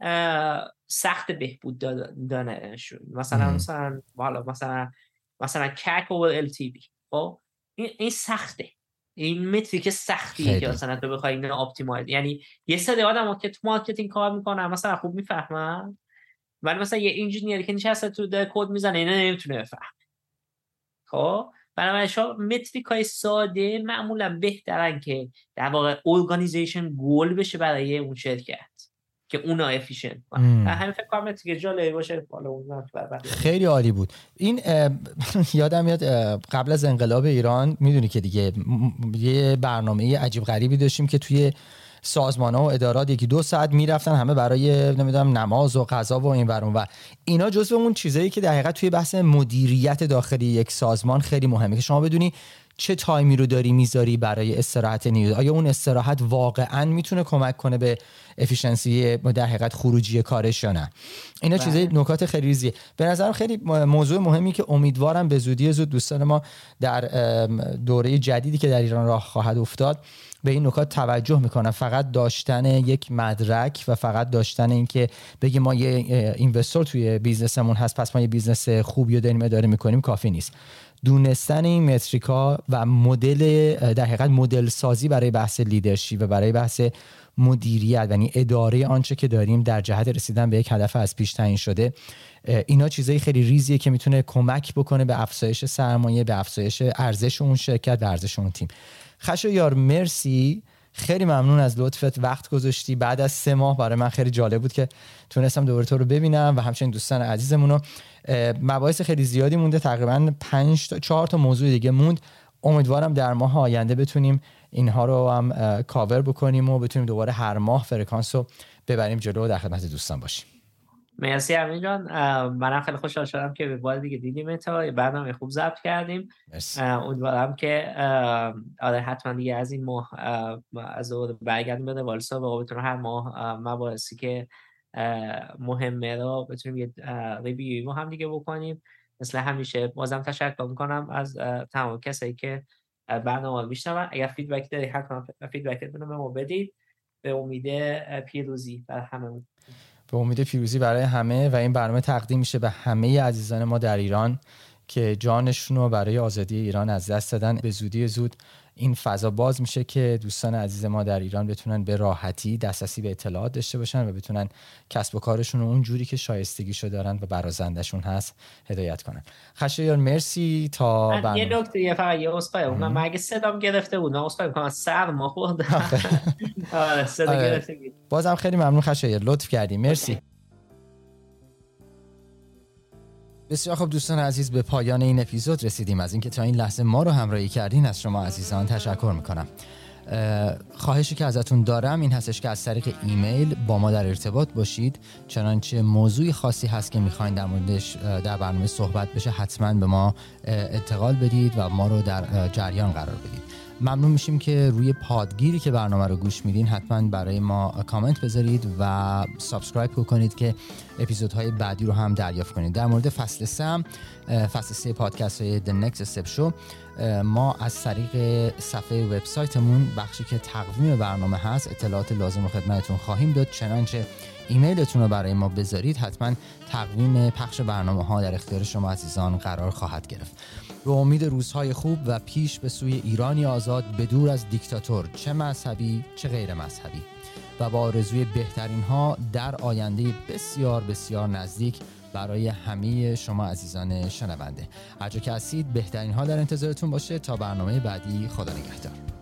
سخت بهبود دادنشون مثلا مثلا حالا مثلا مثلا CAC و LTV خب؟ این این سخته. این metric سختیه که مثلا تو بخوای اینو optimize یعنی یه سری آدم که تو marketing کار می‌کنن مثلا خوب می‌فهمن ولی مثلا یه engineer که نشسته داره کد می‌زنه اینو نمی‌تونه بفهمه. خب؟ بنابراین شما metric های ساده معمولا بهترن که در واقع organization goal بشه برای اون شرکت. که اونا efficient همین فکر کنم دیگه جالبی باشه خیلی عالی بود. این یادم میاد قبل از انقلاب ایران می‌دونی که دیگه یه برنامه عجیب غریبی داشتیم که توی سازمان ها و ادارات یکی دو ساعت می‌رفتن همه برای نمی‌دونم نماز و غذا و این ور اون ور اینا جزو اون چیزایی که در حقیقت توی بحث مدیریت داخلی یک سازمان خیلی مهمه که شما بدونی چه تایمی رو داری می‌ذاری برای استراحت نیروی آیا اون استراحت واقعا می‌تونه کمک کنه به افیشنسی در حقیقت خروجی کارش یا نه؟ اینا بله. چیزای نکات خیلی ریزیه. به نظرم خیلی موضوع مهمی که امیدوارم به زودی زود دوستان ما در دوره جدیدی که در ایران راه خواهد افتاد به این نکات توجه می‌کنم. فقط داشتن یک مدرک و فقط داشتن اینکه بگیم ما یه investor توی business مون هست پس ما یه business خوبی رو داریم اداره می‌کنیم کافی نیست. دونستن این metric ا و مدل در حقیقت مدل سازی برای بحث leadership و برای بحث مدیریت یعنی اداره آنچه که داریم در جهت رسیدن به یک هدف از پیش تعیین شده اینا چیزای خیلی ریزیه که می‌تونه کمک بکنه به افزایش سرمایه به افزایش ارزش اون شرکت به ارزش اون تیم. خشایار مرسی. خیلی ممنون از لطفت. وقت گذاشتی. بعد از سه ماه برای من خیلی جالب بود که تونستم دوباره تو رو ببینم و همچنین دوستان عزیزمون رو مباحث خیلی زیادی مونده. تقریبا 5 تا 4 تا موضوع دیگه موند. امیدوارم در ماه آینده بتونیم اینها رو هم کاور بکنیم و بتونیم دوباره هر ماه فرکانس رو ببریم جلو و در خدمت دوستان باشیم. مرسی امین جان. منم خیلی خوشحال شدم که به بار دیگه دیدیم تا برنامه خوب ضبط کردیم. امیدوارم که آره حتما دیگه از این ماه از برگردیم به والسا و بتونیم هر ماه مباحثی که مهمه رو بتونیم یه review هم دیگه بکنیم. مثل همیشه بازم تشکر می‌کنم از تمام کسایی که برنامه میشنون. اگر feedback داری حتما feedback تون رو به ما بدید. به امید پیروزی بر همه به امید پیروزی برای همه و این برنامه تقدیم میشه به همه عزیزان ما در ایران که جانشون رو برای آزادی ایران از دست دادن. به زودی زود این فضا باز میشه که دوستان عزیز ما در ایران بتونن به راحتی دسترسی به اطلاعات داشته باشن و بتونن کسب و کارشون رو اون جوری که شایستگیشو دارن و برازندشون هست هدایت کنن. خشایار مرسی. تا برنامه. یه نکته یه فقط یه اسپای من مگه صدام گرفته بود نه اسپای می‌کنم. سر ما خورد آره، صدا آره. گرفته بازم خیلی ممنون خشایار. لطف کردی. مرسی. بسیار خب دوستان عزیز به پایان این اپیزود رسیدیم. از اینکه تا این لحظه ما رو همراهی کردین از شما عزیزان تشکر می‌کنم. خواهشی که ازتون دارم این هستش که از طریق ایمیل با ما در ارتباط باشید. چنانچه موضوع خاصی هست که می‌خواین در موردش در برنامه صحبت بشه حتما به ما انتقال بدید و ما رو در جریان قرار بدید. ممنون میشیم که روی پادگیری که برنامه رو گوش میدین حتما برای ما کامنت بذارید و subscribe کنید که اپیزودهای بعدی رو هم دریافت کنید. در مورد فصل سه فصل سه پادکست های The Next Step Show ما از طریق صفحه وبسایتمون بخشی که تقویم برنامه هست اطلاعات لازم و خدمتتون خواهیم داد. چنانچه ایمیلتون رو برای ما بذارید حتما تقویم پخش برنامه ها در اختیار شما عزیزان قرار خواهد گرفت. به امید روزهای خوب و پیش به سوی ایرانی آزاد به دور از دیکتاتور چه مذهبی چه غیر مذهبی. و با آرزوی بهترین ها در آینده بسیار بسیار نزدیک برای همه شما عزیزان شنونده. هر که هستید بهترین ها در انتظارتون باشه. تا برنامه بعدی خدا نگهدار.